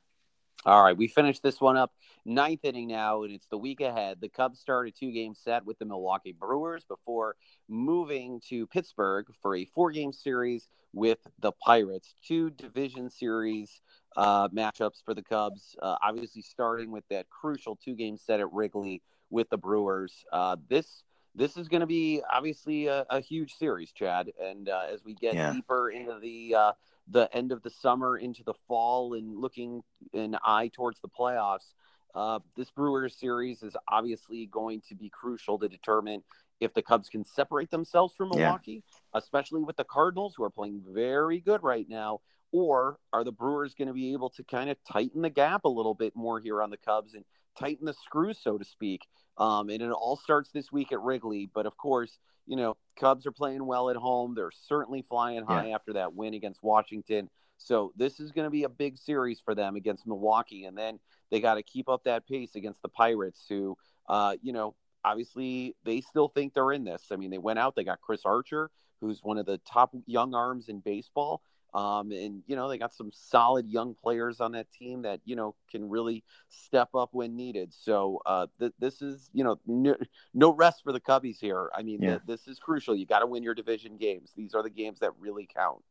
All right, we finished this one up ninth inning now, and it's the week ahead. The Cubs start a two game set with the Milwaukee Brewers before moving to Pittsburgh for a four game series with the Pirates. Two division series uh, matchups for the Cubs, uh, obviously starting with that crucial two game set at Wrigley with the Brewers. Uh, this this is going to be obviously a, a, huge series, Chad. And uh, as we get yeah. deeper into the uh, the end of the summer into the fall and looking an eye towards the playoffs, uh, this Brewers series is obviously going to be crucial to determine if the Cubs can separate themselves from Milwaukee, yeah. especially with the Cardinals who are playing very good right now, or are the Brewers going to be able to kind of tighten the gap a little bit more here on the Cubs and tighten the screws, so to speak? Um, and it all starts this week at Wrigley. But of course, you know, Cubs are playing well at home. They're certainly flying high yeah. after that win against Washington. So this is going to be a big series for them against Milwaukee. And then they got to keep up that pace against the Pirates, who, uh, you know, obviously they still think they're in this. I mean, they went out, they got Chris Archer, who's one of the top young arms in baseball. Um, and you know they got some solid young players on that team that you know can really step up when needed. So uh, th- this is you know no, no, rest for the Cubbies here. I mean, yeah. th- this is crucial. You got to win your division games. These are the games that really count.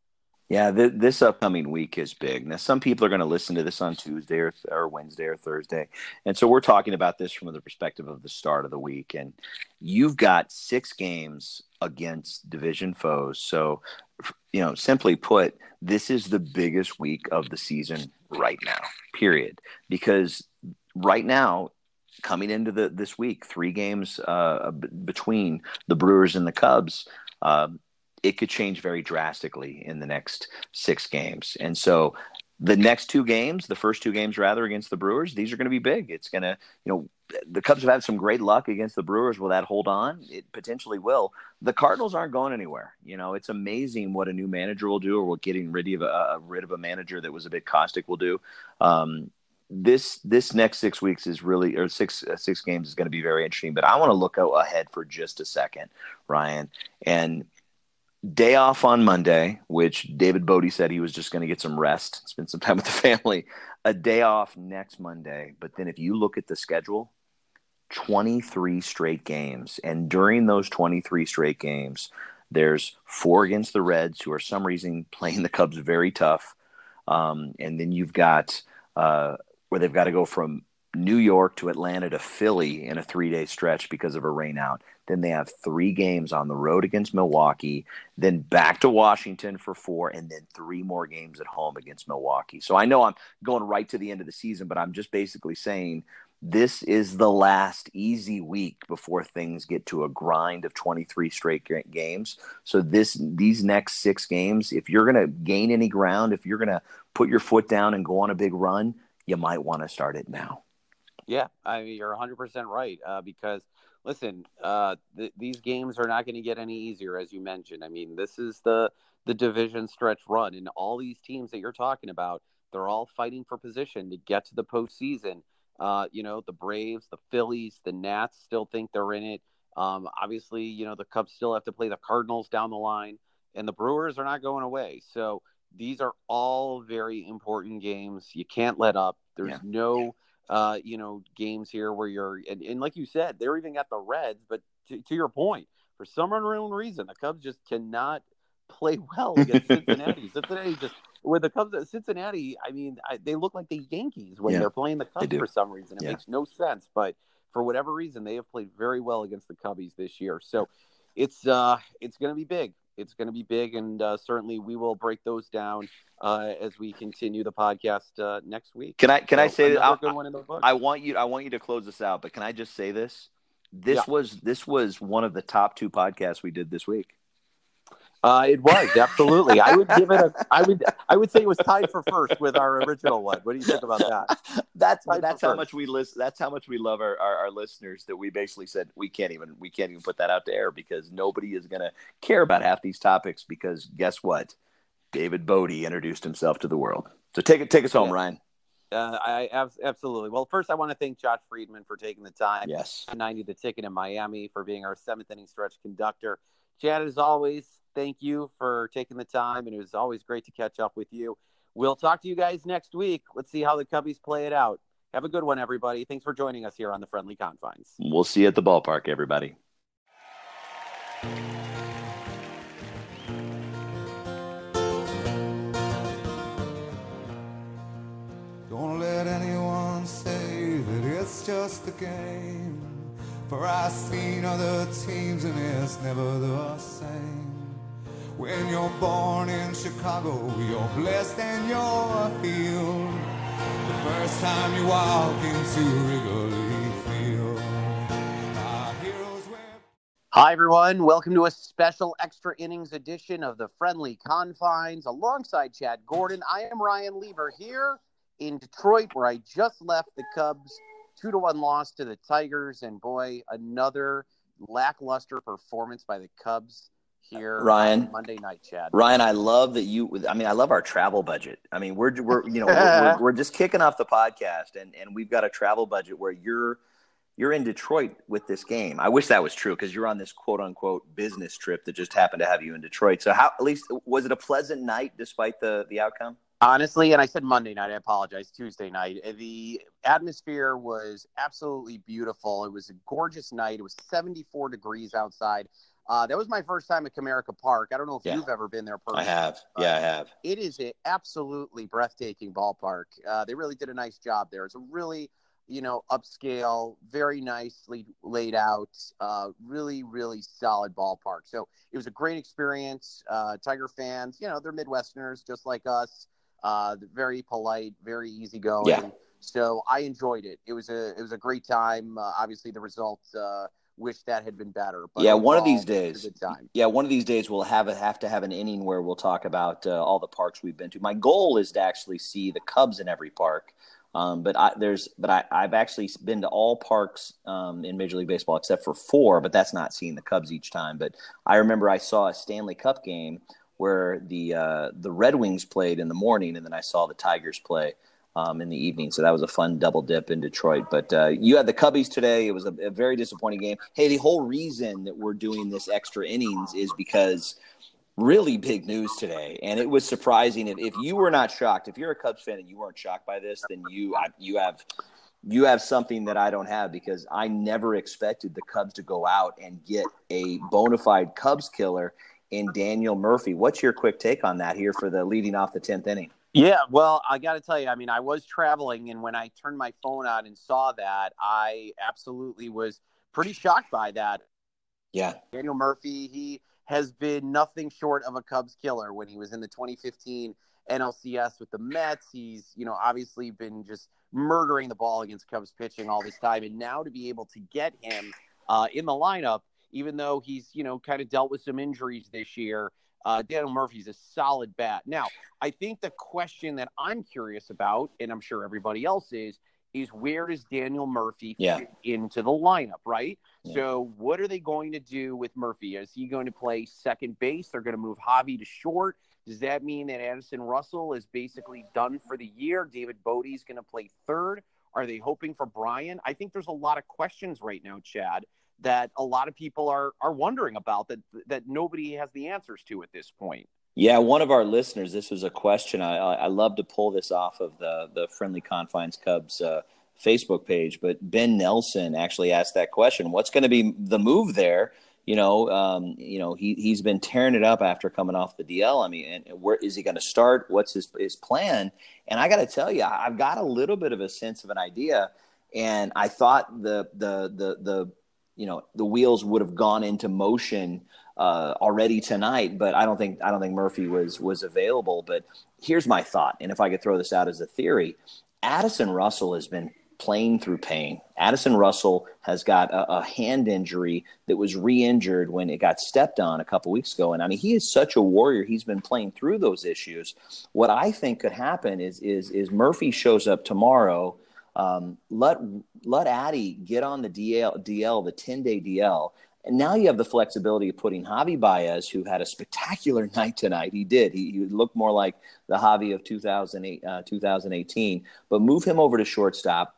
Yeah, th- this upcoming week is big. Now, some people are going to listen to this on Tuesday or, th- or Wednesday or Thursday. And so we're talking about this from the perspective of the start of the week. And you've got six games against division foes. So, you know, simply put, this is the biggest week of the season right now, period. Because right now, coming into the this week, three games uh, between the Brewers and the Cubs. Uh, it could change very drastically in the next six games. And so the next two games, the first two games rather against the Brewers, these are going to be big. It's going to, you know, the Cubs have had some great luck against the Brewers. Will that hold on? It potentially will. The Cardinals aren't going anywhere. You know, it's amazing what a new manager will do, or what getting rid of a, rid of a manager that was a bit caustic will do. Um, this this next six weeks is really or six uh, six games is going to be very interesting. But I want to look out ahead for just a second, Ryan, and day off on Monday, which David Bote said he was just going to get some rest, spend some time with the family. A day off next Monday. But then if you look at the schedule, 23 straight games. And during those 23 straight games, there's four against the Reds, who are some reason playing the Cubs very tough. Um, and then you've got uh, where they've got to go from New York to Atlanta to Philly in a three day stretch because of a rainout. Then they have three games on the road against Milwaukee, then back to Washington for four, and then three more games at home against Milwaukee. So I know I'm going right to the end of the season, but I'm just basically saying this is the last easy week before things get to a grind of 23 straight games. So this these next 6 games, if you're going to gain any ground, if you're going to put your foot down and go on a big run, you might want to start it now. Yeah, I mean you're 100% right uh, because listen, uh, th- these games are not going to get any easier as you mentioned. I mean, this is the the division stretch run and all these teams that you're talking about, they're all fighting for position to get to the postseason uh, you know, the Braves, the Phillies, the Nats still think they're in it. Um, obviously, you know, the Cubs still have to play the Cardinals down the line, and the Brewers are not going away. So these are all very important games. You can't let up. There's yeah. no, uh, you know, games here where you're, and, and like you said, they're even got the Reds. But to, to your point, for some unknown reason, the Cubs just cannot play well against Cincinnati. Cincinnati just with the Cubs at Cincinnati, I mean, I, they look like the Yankees when yeah, they're playing the Cubs for some reason. It yeah. makes no sense, but for whatever reason, they have played very well against the Cubbies this year. So it's uh, it's going to be big. It's going to be big, and uh, certainly we will break those down uh, as we continue the podcast uh, next week. Can I can so I say that? I, I want you I want you to close this out, but can I just say this? This yeah. was this was one of the top two podcasts we did this week. Uh, it was absolutely. I would give it a. I would. I would say it was tied for first with our original one. What do you think about that? that's that's how first. much we listen. That's how much we love our, our, our, listeners that we basically said we can't even we can't even put that out to air because nobody is going to care about half these topics because guess what? David Bote introduced himself to the world. So take it take us home, yeah. Ryan. Uh, I absolutely. Well, first I want to thank Josh Friedman for taking the time. Yes. 90 the ticket in Miami for being our seventh inning stretch conductor. Chad, as always, thank you for taking the time, and it was always great to catch up with you. We'll talk to you guys next week. Let's see how the Cubbies play it out. Have a good one, everybody. Thanks for joining us here on the Friendly Confines. We'll see you at the ballpark, everybody. Don't let anyone say that it's just a game. For I've seen other teams and it's never the same. When you're born in Chicago, you're blessed and you're healed. The first time you walk into Wrigley Field. Hi, everyone. Welcome to a special extra innings edition of the Friendly Confines alongside Chad Gordon. I am Ryan Lever here in Detroit, where I just left the Cubs two to one loss to the Tigers. And boy, another lackluster performance by the Cubs here Ryan Monday night, Chad. Ryan, I love that you. I mean, I love our travel budget. I mean, we're we're you know we're, we're, we're, just kicking off the podcast, and and we've got a travel budget where you're you're in Detroit with this game. I wish that was true because you're on this quote unquote business trip that just happened to have you in Detroit. So how at least was it a pleasant night despite the the outcome? Honestly, and I said Monday night, I apologize, Tuesday night. Eh, the atmosphere was absolutely beautiful. It was a gorgeous night. It was 74 degrees outside. Uh, that was my first time at Comerica Park. I don't know if yeah. you've ever been there. Personally, I have. Yeah, I have. It is an absolutely breathtaking ballpark. Uh, they really did a nice job there. It's a really, you know, upscale, very nicely laid out, uh, really, really solid ballpark. So it was a great experience. Uh, Tiger fans, you know, they're Midwesterners just like us. Uh, very polite, very easygoing. Yeah. So I enjoyed it. It was a it was a great time. Uh, obviously, the result wish that had been better. But yeah, one of these days. Yeah, one of these days we'll have a, have to have an inning where we'll talk about uh, all the parks we've been to. My goal is to actually see the Cubs in every park. Um, but I, there's, but I, I've actually been to all parks um, in Major League Baseball except for four. But that's not seeing the Cubs each time. But I remember I saw a Stanley Cup game where the uh, the Red Wings played in the morning, and then I saw the Tigers play um, in the evening. So that was a fun double dip in Detroit. But uh, you had the Cubbies today. It was a, a, very disappointing game. Hey, the whole reason that we're doing this extra innings is because really big news today, and it was surprising. If, if you were not shocked, if you're a Cubs fan and you weren't shocked by this, then you you have you have something that I don't have because I never expected the Cubs to go out and get a bona fide Cubs killer in Daniel Murphy. What's your quick take on that here for the leading off the tenth inning? Yeah, well, I got to tell you, I mean, I was traveling, and when I turned my phone on and saw that, I absolutely was pretty shocked by that. Yeah, Daniel Murphy, he has been nothing short of a Cubs killer when he was in the 2015 NLCS with the Mets. He's, you know, obviously been just murdering the ball against Cubs pitching all this time. And now to be able to get him uh, in the lineup, even though he's, you know, kind of dealt with some injuries this year, uh, Daniel Murphy's a solid bat. Now, I think the question that I'm curious about, and I'm sure everybody else is, is where does Daniel Murphy yeah. fit into the lineup, right? Yeah. So, what are they going to do with Murphy? Is he going to play second base? They're going to move Javi to short. Does that mean that Addison Russell is basically done for the year? David Bote's going to play third. Are they hoping for Brian? I think there's a lot of questions right now, Chad, that a lot of people are are wondering about that that nobody has the answers to at this point. Yeah, one of our listeners. This was a question. I I love to pull this off of the the Friendly Confines Cubs uh, Facebook page, but Ben Nelson actually asked that question. What's going to be the move there? You know, um, you know, he he's been tearing it up after coming off the DL. I mean, and where is he going to start? What's his his plan? And I got to tell you, I've got a little bit of a sense of an idea. And I thought the the the the you know the wheels would have gone into motion uh, already tonight, but I don't think I don't think Murphy was was available. But here's my thought, and if I could throw this out as a theory, Addison Russell has been playing through pain. Addison Russell has got a, a hand injury that was re-injured when it got stepped on a couple weeks ago, and I mean he is such a warrior. He's been playing through those issues. What I think could happen is is is Murphy shows up tomorrow. Um, let let Addy get on the DL DL the ten day DL and now you have the flexibility of putting Javi Baez, who had a spectacular night tonight. He did. He, he looked more like the Javi of 2008, uh, 2018. But move him over to shortstop.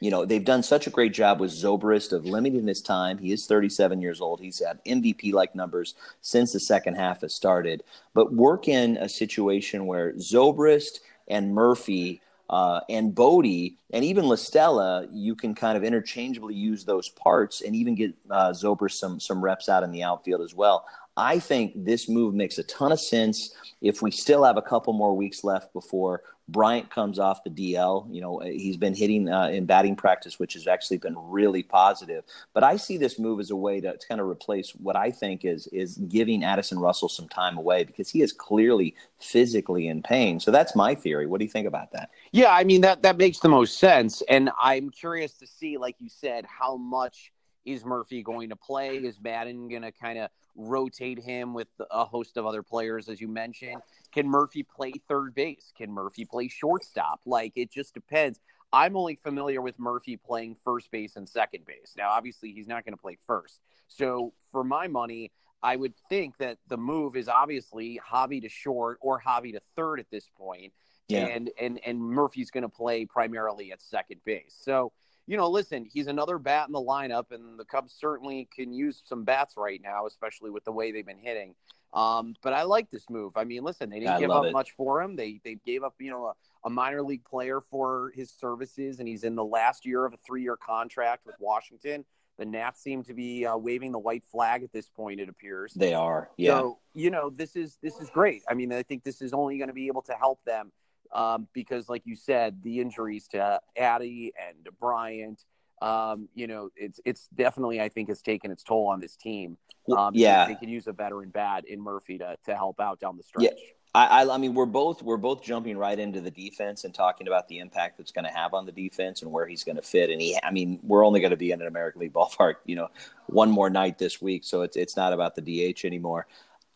You know, they've done such a great job with Zobrist of limiting his time. He is 37 years old. He's had MVP like numbers since the second half has started. But work in a situation where Zobrist and Murphy uh, and Bote and even La Stella, you can kind of interchangeably use those parts and even get uh, Zober some some reps out in the outfield as well. I think this move makes a ton of sense if we still have a couple more weeks left before Bryant comes off the DL. You know, he's been hitting uh, in batting practice, which has actually been really positive. But I see this move as a way to, to, kind of replace what I think is is giving Addison Russell some time away because he is clearly physically in pain. So that's my theory. What do you think about that? Yeah, I mean that that makes the most sense, and I'm curious to see, like you said, how much is Murphy going to play? Is Maddon going to kind of rotate him with a host of other players, as you mentioned? Can Murphy play third base? Can Murphy play shortstop? Like, it just depends. I'm only familiar with Murphy playing first base and second base. Now, obviously, he's not going to play first. So, for my money, I would think that the move is obviously Javi to short or Javi to third at this point. Yeah. And and and Murphy's going to play primarily at second base. So, you know, listen, he's another bat in the lineup, and the Cubs certainly can use some bats right now, especially with the way they've been hitting. Um, but I like this move. I mean, listen, they didn't I give up it. much for him. They they gave up, you know, a, a, minor league player for his services, and he's in the last year of a three year contract with Washington. The Nats seem to be uh, waving the white flag at this point. It appears they are. Yeah. So you know, this is this is great. I mean, I think this is only going to be able to help them um, because, like you said, the injuries to Addy and to Bryant, um, you know, it's it's definitely I think has taken its toll on this team. Um, yeah, they could use a veteran bat in Murphy to to help out down the stretch. Yeah. I, I, mean, we're both we're both jumping right into the defense and talking about the impact that's going to have on the defense and where he's going to fit. And he, I mean, we're only going to be in an American League ballpark, you know, one more night this week, so it's it's not about the DH anymore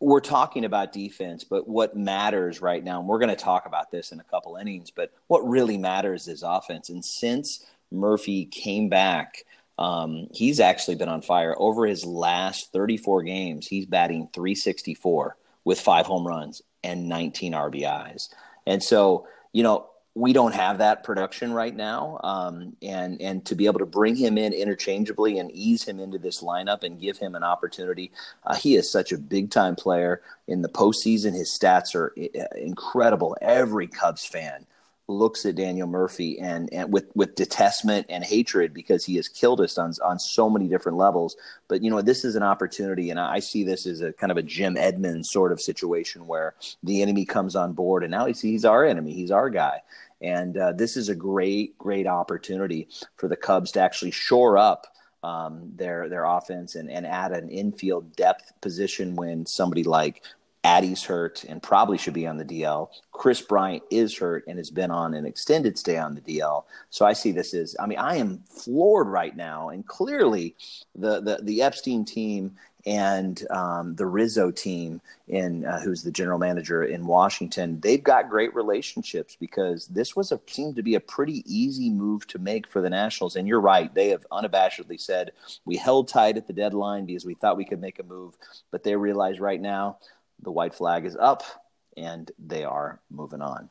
we're talking about defense, but what matters right now, and we're going to talk about this in a couple innings, but what really matters is offense. And since Murphy came back, um, he's actually been on fire. Over his last 34 games, he's batting 364 with five home runs and 19 RBIs. And so, you know, we don't have that production right now, um, and and to be able to bring him in interchangeably and ease him into this lineup and give him an opportunity, uh, he is such a big time player in the postseason. His stats are uh, incredible. Every Cubs fan looks at Daniel Murphy and, and with with detestment and hatred because he has killed us on on so many different levels. But you know, this is an opportunity, and I see this as a kind of a Jim Edmonds sort of situation where the enemy comes on board, and now he's he's our enemy, he's our guy. And uh, this is a great, great opportunity for the Cubs to actually shore up um, their their offense and, and add an infield depth position when somebody like Addy's hurt and probably should be on the DL. Kris Bryant is hurt and has been on an extended stay on the DL. So I see this as I mean, I am floored right now. And clearly the the, the Epstein team and um, the Rizzo team, in uh, who's the general manager in Washington, they've got great relationships because this was a seemed to be a pretty easy move to make for the Nationals. And you're right; they have unabashedly said we held tight at the deadline because we thought we could make a move, but they realize right now the white flag is up and they are moving on.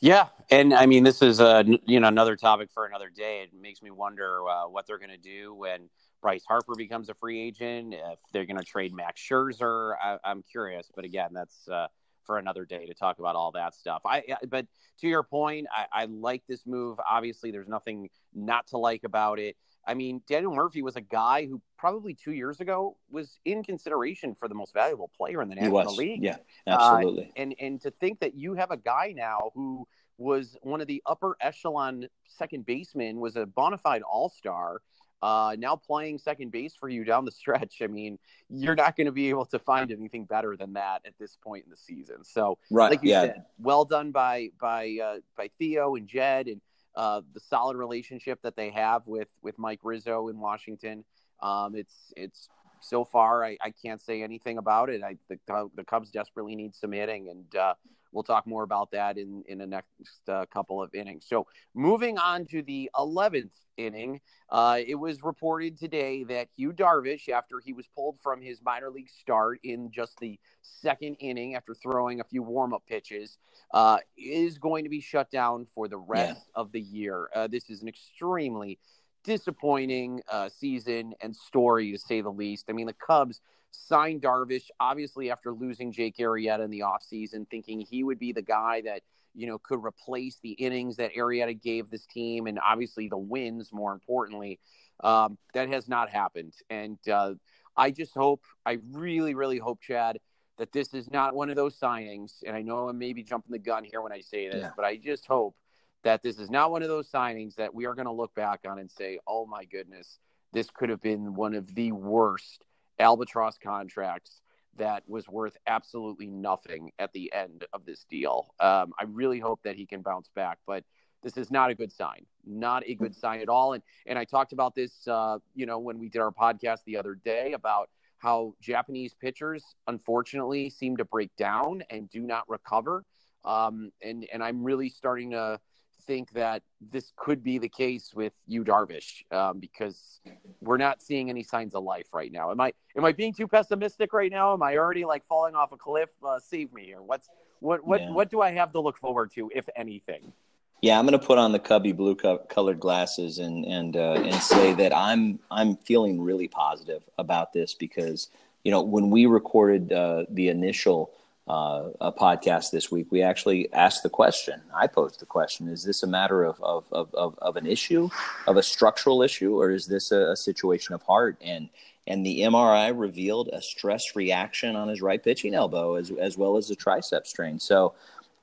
Yeah, and I mean this is a you know another topic for another day. It makes me wonder uh, what they're going to do when Bryce Harper becomes a free agent. If they're going to trade Max Scherzer, I, am curious. But again, that's uh, for another day to talk about all that stuff. I but to your point, I, I like this move. Obviously, there's nothing not to like about it. I mean, Daniel Murphy was a guy who probably two years ago was in consideration for the most valuable player in the National League. Yeah, absolutely. Uh, and and to think that you have a guy now who was one of the upper echelon second basemen, was a bona fide all star, uh, now playing second base for you down the stretch. I mean, you're not going to be able to find anything better than that at this point in the season. So, right, like you yeah. said, well done by by uh, by Theo and Jed and uh, the solid relationship that they have with with Mike Rizzo in Washington. Um, it's it's so far I, I can't say anything about it. I the, the Cubs desperately need some hitting, and uh, we'll talk more about that in in the next uh, couple of innings. So moving on to the eleventh inning, uh, it was reported today that Yu Darvish, after he was pulled from his minor league start in just the second inning after throwing a few warm up pitches, uh, is going to be shut down for the rest yeah. of the year. Uh, this is an extremely disappointing uh, season and story, to say the least. I mean, the Cubs signed Darvish, obviously, after losing Jake Arrieta in the offseason, thinking he would be the guy that – you know, could replace the innings that Arrieta gave this team and obviously the wins, more importantly. Um, that has not happened. And uh, I just hope, I really, really hope, Chad, that this is not one of those signings. And I know I'm maybe jumping the gun here when I say this, yeah. but I just hope that this is not one of those signings that we are going to look back on and say, oh my goodness, this could have been one of the worst albatross contracts that was worth absolutely nothing at the end of this deal. Um, I really hope that he can bounce back, but this is not a good sign. Not a good sign at all. And and I talked about this, uh, you know, when we did our podcast the other day about how Japanese pitchers unfortunately seem to break down and do not recover. Um, and and I'm really starting to think that this could be the case with Yu, Darvish um, because we're not seeing any signs of life right now. Am I am I being too pessimistic right now? Am I already like falling off a cliff? Uh, save me here. What's what what yeah. what do I have to look forward to, if anything? Yeah, I'm going to put on the cubby blue co- colored glasses and and uh, and say that I'm I'm feeling really positive about this because you know when we recorded uh, the initial uh, a podcast this week, we actually asked the question. I posed the question: Is this a matter of of of, of, of an issue, of a structural issue, or is this a, a, situation of heart? And and the MRI revealed a stress reaction on his right pitching elbow, as as well as a tricep strain. So,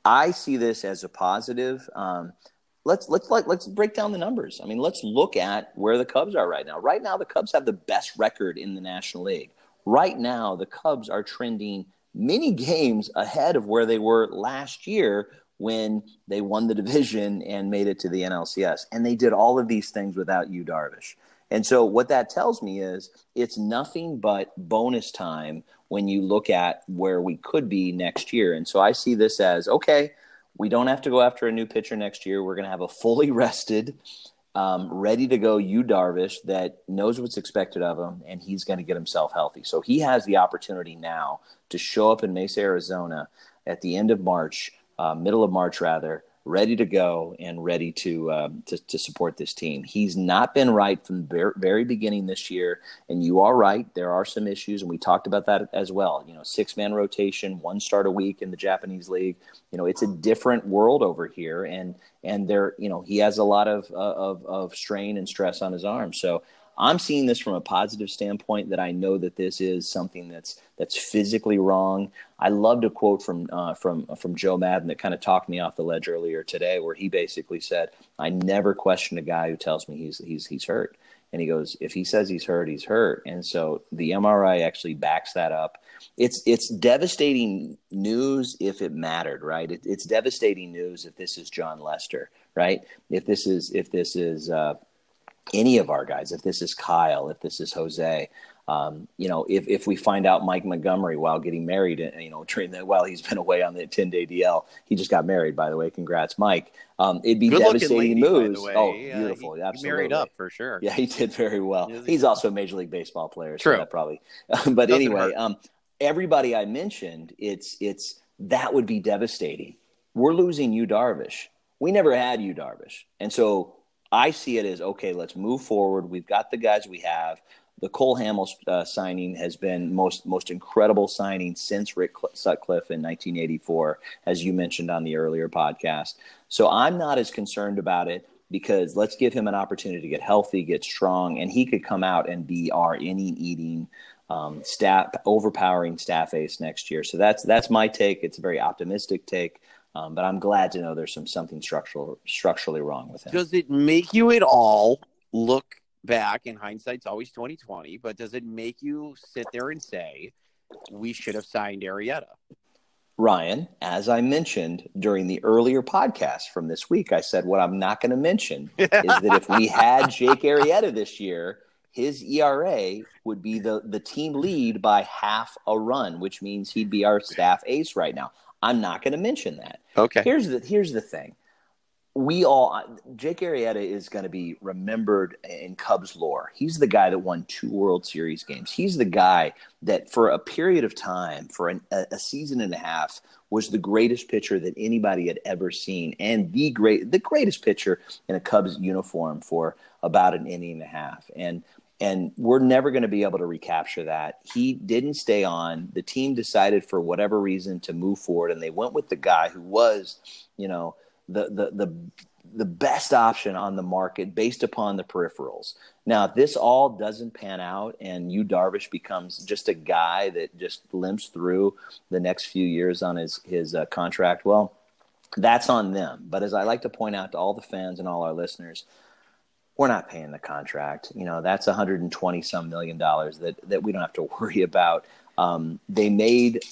I see this as a positive. Um, let's let's like let's break down the numbers. I mean, let's look at where the Cubs are right now. Right now, the Cubs have the best record in the National League. Right now, the Cubs are trending many games ahead of where they were last year when they won the division and made it to the NLCS. And they did all of these things without Yu Darvish. And so what that tells me is it's nothing but bonus time when you look at where we could be next year. And so I see this as okay, we don't have to go after a new pitcher next year. We're going to have a fully rested um, ready to go Yu Darvish that knows what's expected of him, and he's going to get himself healthy. So he has the opportunity now to show up in Mesa, Arizona at the end of March, uh, middle of March rather, ready to go and ready to, um, to to support this team. He's not been right from the very beginning this year, and you are right. There are some issues, and we talked about that as well. You know, six man rotation, one start a week in the Japanese league. You know, it's a different world over here, and and there, you know, he has a lot of uh, of of strain and stress on his arm. So I'm seeing this from a positive standpoint that I know that this is something that's that's physically wrong. I loved a quote from uh, from from Joe Maddon that kind of talked me off the ledge earlier today, where he basically said, "I never question a guy who tells me he's he's he's hurt." And he goes, "If he says he's hurt, he's hurt." And so the MRI actually backs that up. It's it's devastating news if it mattered, right? It, it's devastating news if this is Jon Lester, right? If this is if this is uh, any of our guys, if this is Kyle, if this is Jose, um, you know, if, if we find out Mike Montgomery while getting married, uh, you know, while he's been away on the 10 day DL, he just got married, by the way. Congrats, Mike. Um, it'd be Good devastating news. Oh, beautiful. Uh, he, Absolutely. He married up for sure. Yeah, he did very well. He's also a Major League Baseball player. True. So that probably, but Doesn't anyway, um, everybody I mentioned, it's, it's, that would be devastating. We're losing Yu, Darvish. We never had Yu, Darvish. And so I see it as okay. Let's move forward. We've got the guys we have. The Cole Hamels uh, signing has been most most incredible signing since Rick Sutcliffe in 1984, as you mentioned on the earlier podcast. So I'm not as concerned about it because let's give him an opportunity to get healthy, get strong, and he could come out and be our inning eating um, staff overpowering staff ace next year. So that's that's my take. It's a very optimistic take. Um, but I'm glad to know there's some something structural structurally wrong with him. Does it make you at all look back? In hindsight's always 2020, but does it make you sit there and say we should have signed Arrieta? Ryan, as I mentioned during the earlier podcast from this week, I said what I'm not going to mention is that if we had Jake Arrieta this year, his ERA would be the, the team lead by half a run, which means he'd be our staff ace right now. I'm not going to mention that. Okay. Here's the here's the thing. We all Jake Arrieta is going to be remembered in Cubs lore. He's the guy that won two World Series games. He's the guy that for a period of time, for an, a, a season and a half, was the greatest pitcher that anybody had ever seen, and the great the greatest pitcher in a Cubs uniform for about an inning and a half. And and we're never going to be able to recapture that. He didn't stay on. The team decided for whatever reason to move forward, and they went with the guy who was, you know, the the the the best option on the market based upon the peripherals. Now, if this all doesn't pan out and Yu Darvish becomes just a guy that just limps through the next few years on his his uh, contract, well, that's on them. But as I like to point out to all the fans and all our listeners, we're not paying the contract. You know, that's 120 some million dollars that that we don't have to worry about. Um, they made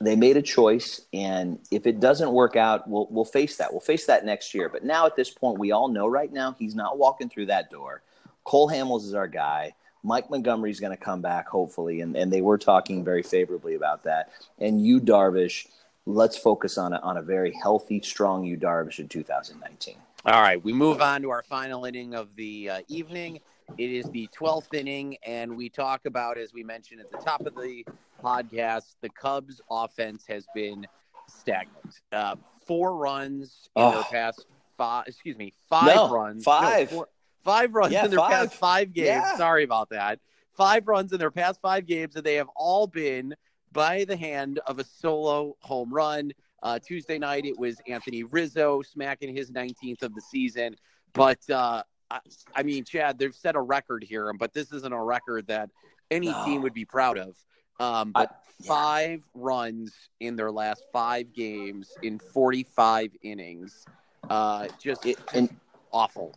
they made a choice, and if it doesn't work out, we'll we'll face that. We'll face that next year. But now at this point, we all know right now he's not walking through that door. Cole Hamels is our guy. Mike Montgomery is going to come back hopefully, and, and they were talking very favorably about that. And Yu, Darvish, let's focus on a, on a very healthy, strong Yu, Darvish in 2019. All right, we move on to our final inning of the uh, evening. It is the 12th inning, and we talk about, as we mentioned at the top of the podcast, the Cubs' offense has been stagnant. Uh, four runs in oh. their past five, excuse me, five no, runs. Five. No, four, five runs yeah, in their five. past five games. Yeah. Sorry about that. Five runs in their past five games, and they have all been by the hand of a solo home run. Uh, Tuesday night, it was Anthony Rizzo smacking his 19th of the season. But uh, I, I, mean, Chad, they've set a record here, but this isn't a record that any no. team would be proud of. Um, but I, yeah. five runs in their last five games in 45 innings, uh, just, it, and, awful.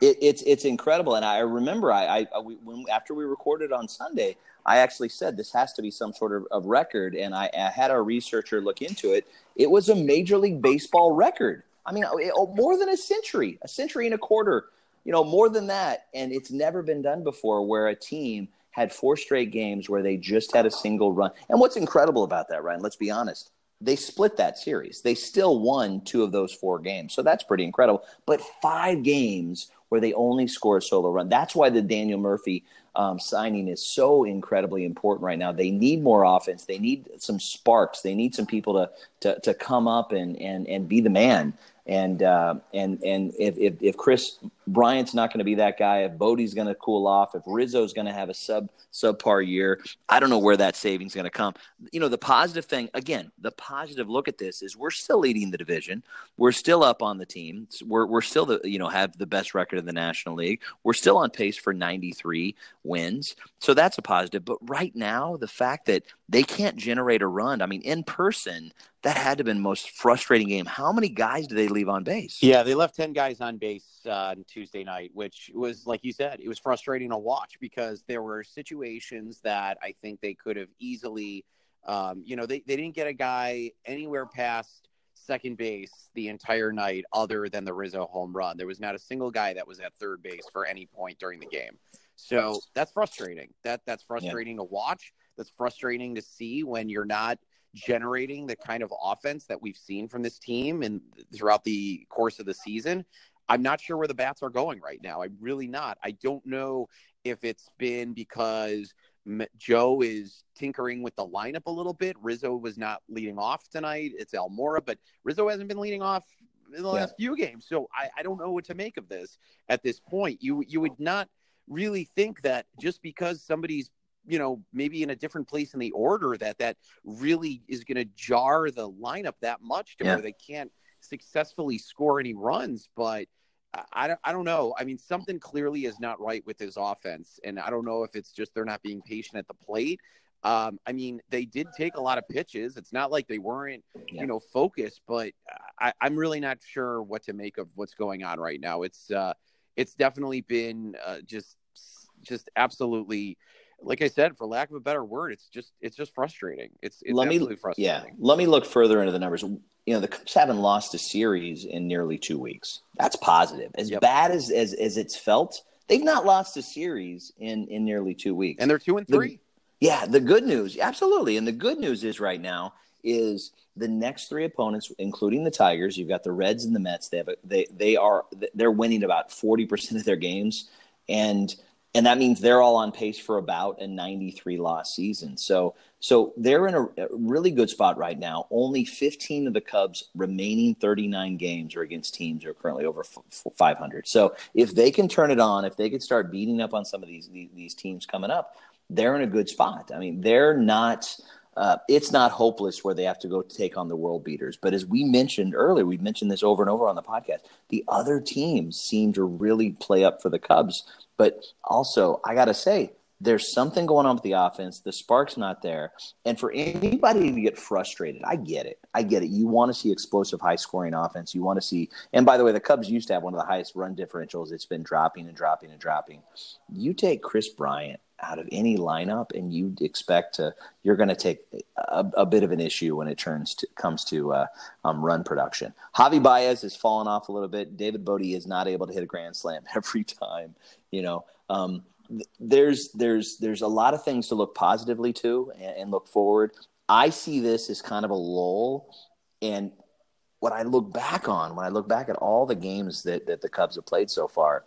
It, it's it's incredible, and I remember I, I we, when, after we recorded on Sunday, I actually said this has to be some sort of, of record, and I, I, had our researcher look into it. It was a Major League Baseball record. I mean, oh, more than a century, a century and a quarter, you know, more than that. And it's never been done before where a team had four straight games where they just had a single run. And what's incredible about that, Ryan, let's be honest, they split that series. They still won two of those four games. So that's pretty incredible. But five games where they only score a solo run. That's why the Daniel Murphy um, signing is so incredibly important right now. They need more offense. They need some sparks. They need some people to to, to come up and and and be the man. And uh, and and if, if if Kris Bryant's not going to be that guy, if Bote's going to cool off, if Rizzo's going to have a sub subpar year, I don't know where that savings going to come. You know, the positive thing again, the positive look at this is we're still leading the division. We're still up on the team. We're we're still the you know have the best record in the National League. We're still on pace for 93 wins, so that's a positive. But right now, the fact that they can't generate a run, I mean, in person that had to have been the most frustrating game. How many guys did they leave on base? Yeah, they left 10 guys on base uh, Tuesday night, which was, like you said, it was frustrating to watch because there were situations that I think they could have easily, um, you know, they, they didn't get a guy anywhere past second base the entire night other than the Rizzo home run. There was not a single guy that was at third base for any point during the game. So that's frustrating. That that's frustrating yeah. to watch. That's frustrating to see when you're not – generating the kind of offense that we've seen from this team and throughout the course of the season. I'm not sure where the bats are going right now. I'm really not. I don't know if it's been because Joe is tinkering with the lineup a little bit. Rizzo was not leading off tonight. It's Almora, but Rizzo hasn't been leading off in the yeah. last few games. So I, I don't know what to make of this at this point. You you would not really think that just because somebody's you know maybe in a different place in the order that that really is going to jar the lineup that much to yeah. where they can't successfully score any runs but I don't, I don't know. I mean, something clearly is not right with his offense. And I don't know if it's just they're not being patient at the plate. Um, I mean, they did take a lot of pitches. It's not like they weren't, yeah. you know, focused, but I, am really not sure what to make of what's going on right now. It's, uh, it's definitely been uh, just, just absolutely like I said, for lack of a better word, it's just it's just frustrating. It's it's let absolutely me, frustrating. Yeah, let me look further into the numbers. You know, the Cubs haven't lost a series in nearly two weeks. That's positive. As yep. bad as, as as it's felt, they've not lost a series in in nearly two weeks, and they're two and three. The, yeah, the good news, absolutely, and the good news is right now is the next three opponents, including the Tigers. You've got the Reds and the Mets. They have a, they they are they're winning about forty percent of their games, and and that means they're all on pace for about a 93 loss season. So so they're in a, a, really good spot right now. Only 15 of the Cubs' remaining 39 games are against teams who are currently over f- 500. So if they can turn it on, if they can start beating up on some of these, these, these teams coming up, they're in a good spot. I mean, they're not. Uh, it's not hopeless where they have to go take on the world beaters. But as we mentioned earlier, we've mentioned this over and over on the podcast. The other teams seem to really play up for the Cubs but also, I got to say, there's something going on with the offense. The spark's not there. And for anybody to get frustrated, I get it. I get it. You want to see explosive, high scoring offense. You want to see, and by the way, the Cubs used to have one of the highest run differentials. It's been dropping and dropping and dropping. You take Kris Bryant out of any lineup, and you expect to, you're going to take a, a, bit of an issue when it turns to, comes to uh, um, run production. Javi Baez has fallen off a little bit. David Bote is not able to hit a grand slam every time. You know, um, there's there's there's a lot of things to look positively to and, and look forward. I see this as kind of a lull, and what I look back on when I look back at all the games that that the Cubs have played so far,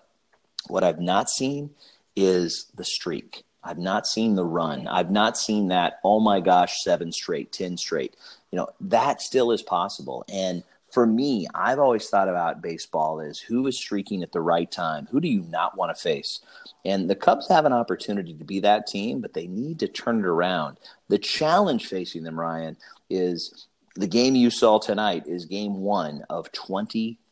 what I've not seen is the streak. I've not seen the run. I've not seen that, oh my gosh, seven straight, 10 straight. You know, that still is possible. And for me, I've always thought about baseball as who is streaking at the right time? Who do you not want to face? And the Cubs have an opportunity to be that team, but they need to turn it around. The challenge facing them, Ryan, is the game you saw tonight is game one of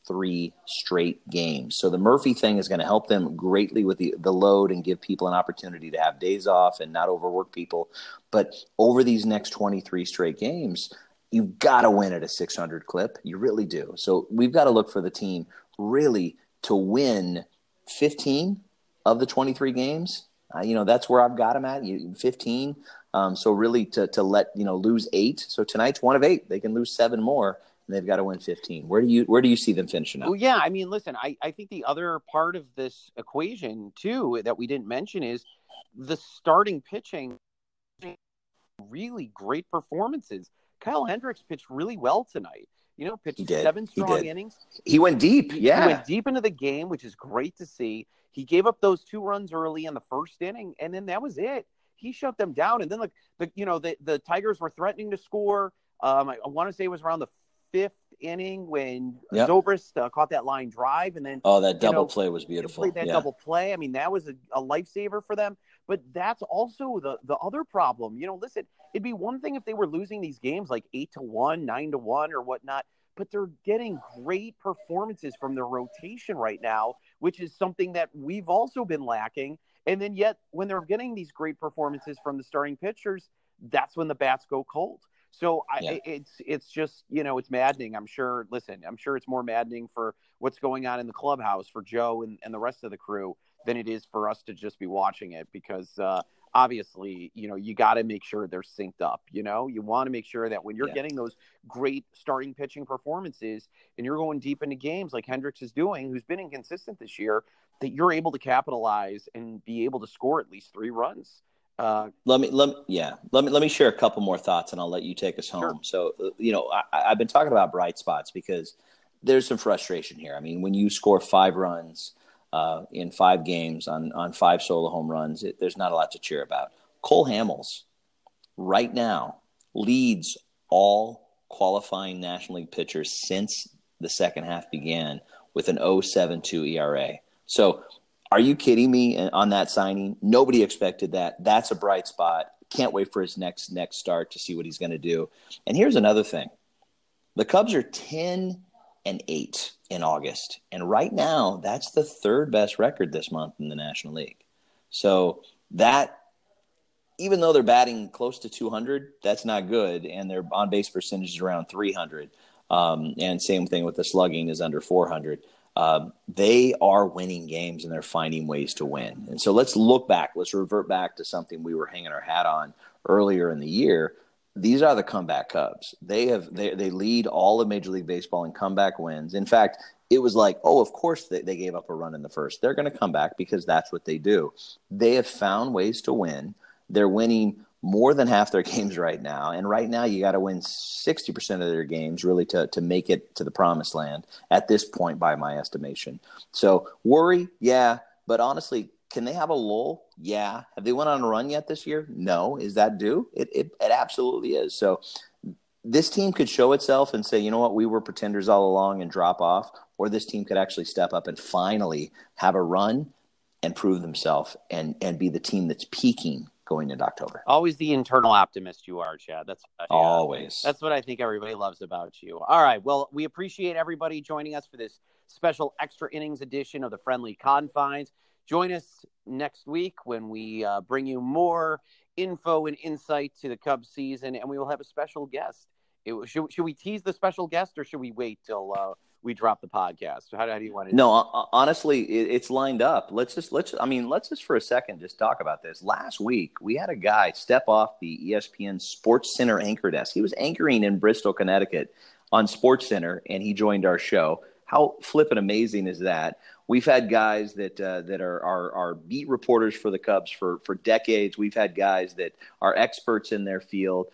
23 straight games. So the Murphy thing is going to help them greatly with the, the load and give people an opportunity to have days off and not overwork people. But over these next 23 straight games, you've got to win at a 600 clip. You really do. So we've got to look for the team really to win 15 of the 23 games. Uh, you know, that's where I've got them at. You, 15. Um, so really to, to let, you know, lose eight. So tonight's one of eight. They can lose seven more and they've got to win 15. Where do you, where do you see them finishing up? Well, yeah. I mean, listen, I, I think the other part of this equation too, that we didn't mention is the starting pitching really great performances. Kyle Hendricks pitched really well tonight. You know, pitched seven strong innings. He went deep. Yeah, he went deep into the game, which is great to see. He gave up those two runs early in the first inning, and then that was it. He shut them down, and then like the you know the the Tigers were threatening to score. Um, I, I want to say it was around the fifth inning when Yep. Zobrist uh, caught that line drive, and then Oh, that double know, play was beautiful. that yeah. double play. I mean, that was a, a lifesaver for them. But that's also the the other problem. You know, listen, it'd be one thing if they were losing these games like eight to one, nine to one, or whatnot. But they're getting great performances from their rotation right now, which is something that we've also been lacking. And then yet, when they're getting these great performances from the starting pitchers, that's when the bats go cold. So I, Yeah. it's it's just you know it's maddening. I'm sure. Listen, I'm sure it's more maddening for what's going on in the clubhouse for Joe and, and the rest of the crew than it is for us to just be watching it because uh, obviously you know you got to make sure they're synced up. You know you want to make sure that when you're Yeah. getting those great starting pitching performances and you're going deep into games like Hendricks is doing, who's been inconsistent this year, that you're able to capitalize and be able to score at least three runs. Uh, Let me let me, yeah. Let me let me share a couple more thoughts, and I'll let you take us home. Sure. So, uh, you know, I, I've been talking about bright spots because there's some frustration here. I mean, when you score five runs uh, in five games on on five solo home runs, it, there's not a lot to cheer about. Cole Hamels, right now, leads all qualifying National League pitchers since the second half began with an 0.72 ERA. So are you kidding me on that signing? Nobody expected that. That's a bright spot. Can't wait for his next next start to see what he's going to do. And here's another thing. The Cubs are 10 and 8 in August. And right now, that's the third best record this month in the National League. So that even though they're batting close to 200, that's not good and their on base percentage is around 300. Um, and same thing with the slugging is under 400 um, they are winning games and they're finding ways to win. And so let's look back. Let's revert back to something we were hanging our hat on earlier in the year. These are the comeback Cubs. They have they, they lead all of Major League Baseball in comeback wins. In fact, it was like, oh, of course they, they gave up a run in the first. They're going to come back because that's what they do. They have found ways to win. They're winning more than half their games right now. And right now, you got to win 60% of their games really to, to make it to the promised land at this point, by my estimation. So, worry, yeah. But honestly, can they have a lull? Yeah. Have they went on a run yet this year? No. Is that due? It, it, it absolutely is. So, this team could show itself and say, you know what, we were pretenders all along and drop off, or this team could actually step up and finally have a run and prove themselves and, and be the team that's peaking going into October. always the internal optimist you are, Chad. That's uh. Always. That's what I think everybody loves about you. All right. Well, we appreciate everybody joining us for this special extra innings edition of the Friendly Confines. Join us next week when we uh, bring you more info and insight to the Cubs season, and we will have a special guest. It, should, should we tease the special guest, or should we wait till uh, we drop the podcast? How, how do you want to? No, uh, honestly, it, it's lined up. Let's just let's. I mean, let's just for a second just talk about this. Last week, we had a guy step off the ESPN Sports Center anchor desk. He was anchoring in Bristol, Connecticut, on Sports Center, and he joined our show. How flippin' amazing is that? We've had guys that uh, that are, are are beat reporters for the Cubs for for decades. We've had guys that are experts in their field.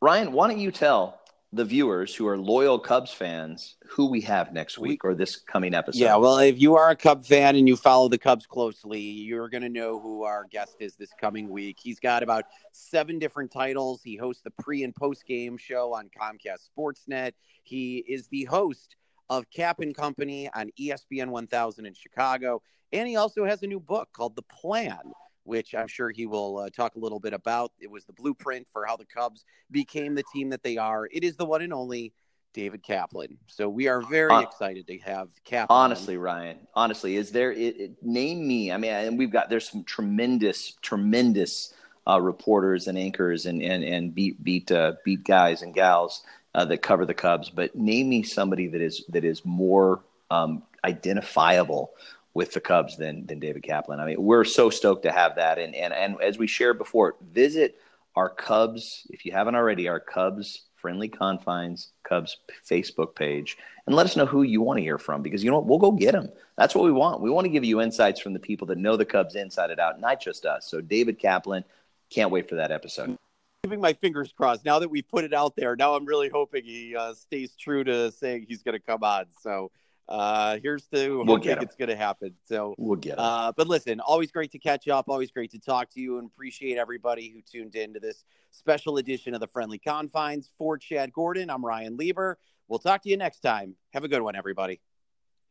Ryan, why don't you tell the viewers who are loyal Cubs fans who we have next week or this coming episode? Yeah, well, if you are a Cub fan and you follow the Cubs closely, you're going to know who our guest is this coming week. He's got about seven different titles. He hosts the pre and post game show on Comcast Sportsnet. He is the host of Kap and Company on ESPN 1000 in Chicago. And he also has a new book called The Plan, which I'm sure he will uh, talk a little bit about. It was the blueprint for how the Cubs became the team that they are. It is the one and only David Kaplan. So we are very Hon- excited to have Kaplan. Honestly, Ryan, honestly, is there? It, it, name me. I mean, and we've got there's some tremendous, tremendous uh, reporters and anchors and and and beat beat uh, beat guys and gals uh, that cover the Cubs. But name me somebody that is that is more um, identifiable with the Cubs than than David Kaplan. I mean, we're so stoked to have that. And and and as we shared before, visit our Cubs if you haven't already. Our Cubs friendly confines Cubs Facebook page and let us know who you want to hear from because you know what we'll go get them. That's what we want. We want to give you insights from the people that know the Cubs inside and out, not just us. So David Kaplan, can't wait for that episode. keeping my fingers crossed. Now that we've put it out there, now I'm really hoping he uh, stays true to saying he's going to come on. So uh, here's to We'll get it's going to happen. So, We'll get 'em. uh, but listen, always great to catch up. Always great to talk to you, and appreciate everybody who tuned in to this special edition of the Friendly Confines. For Chad Gordon, I'm Ryan Lieber. We'll talk to you next time. Have a good one, everybody.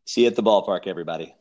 See you at the ballpark, everybody.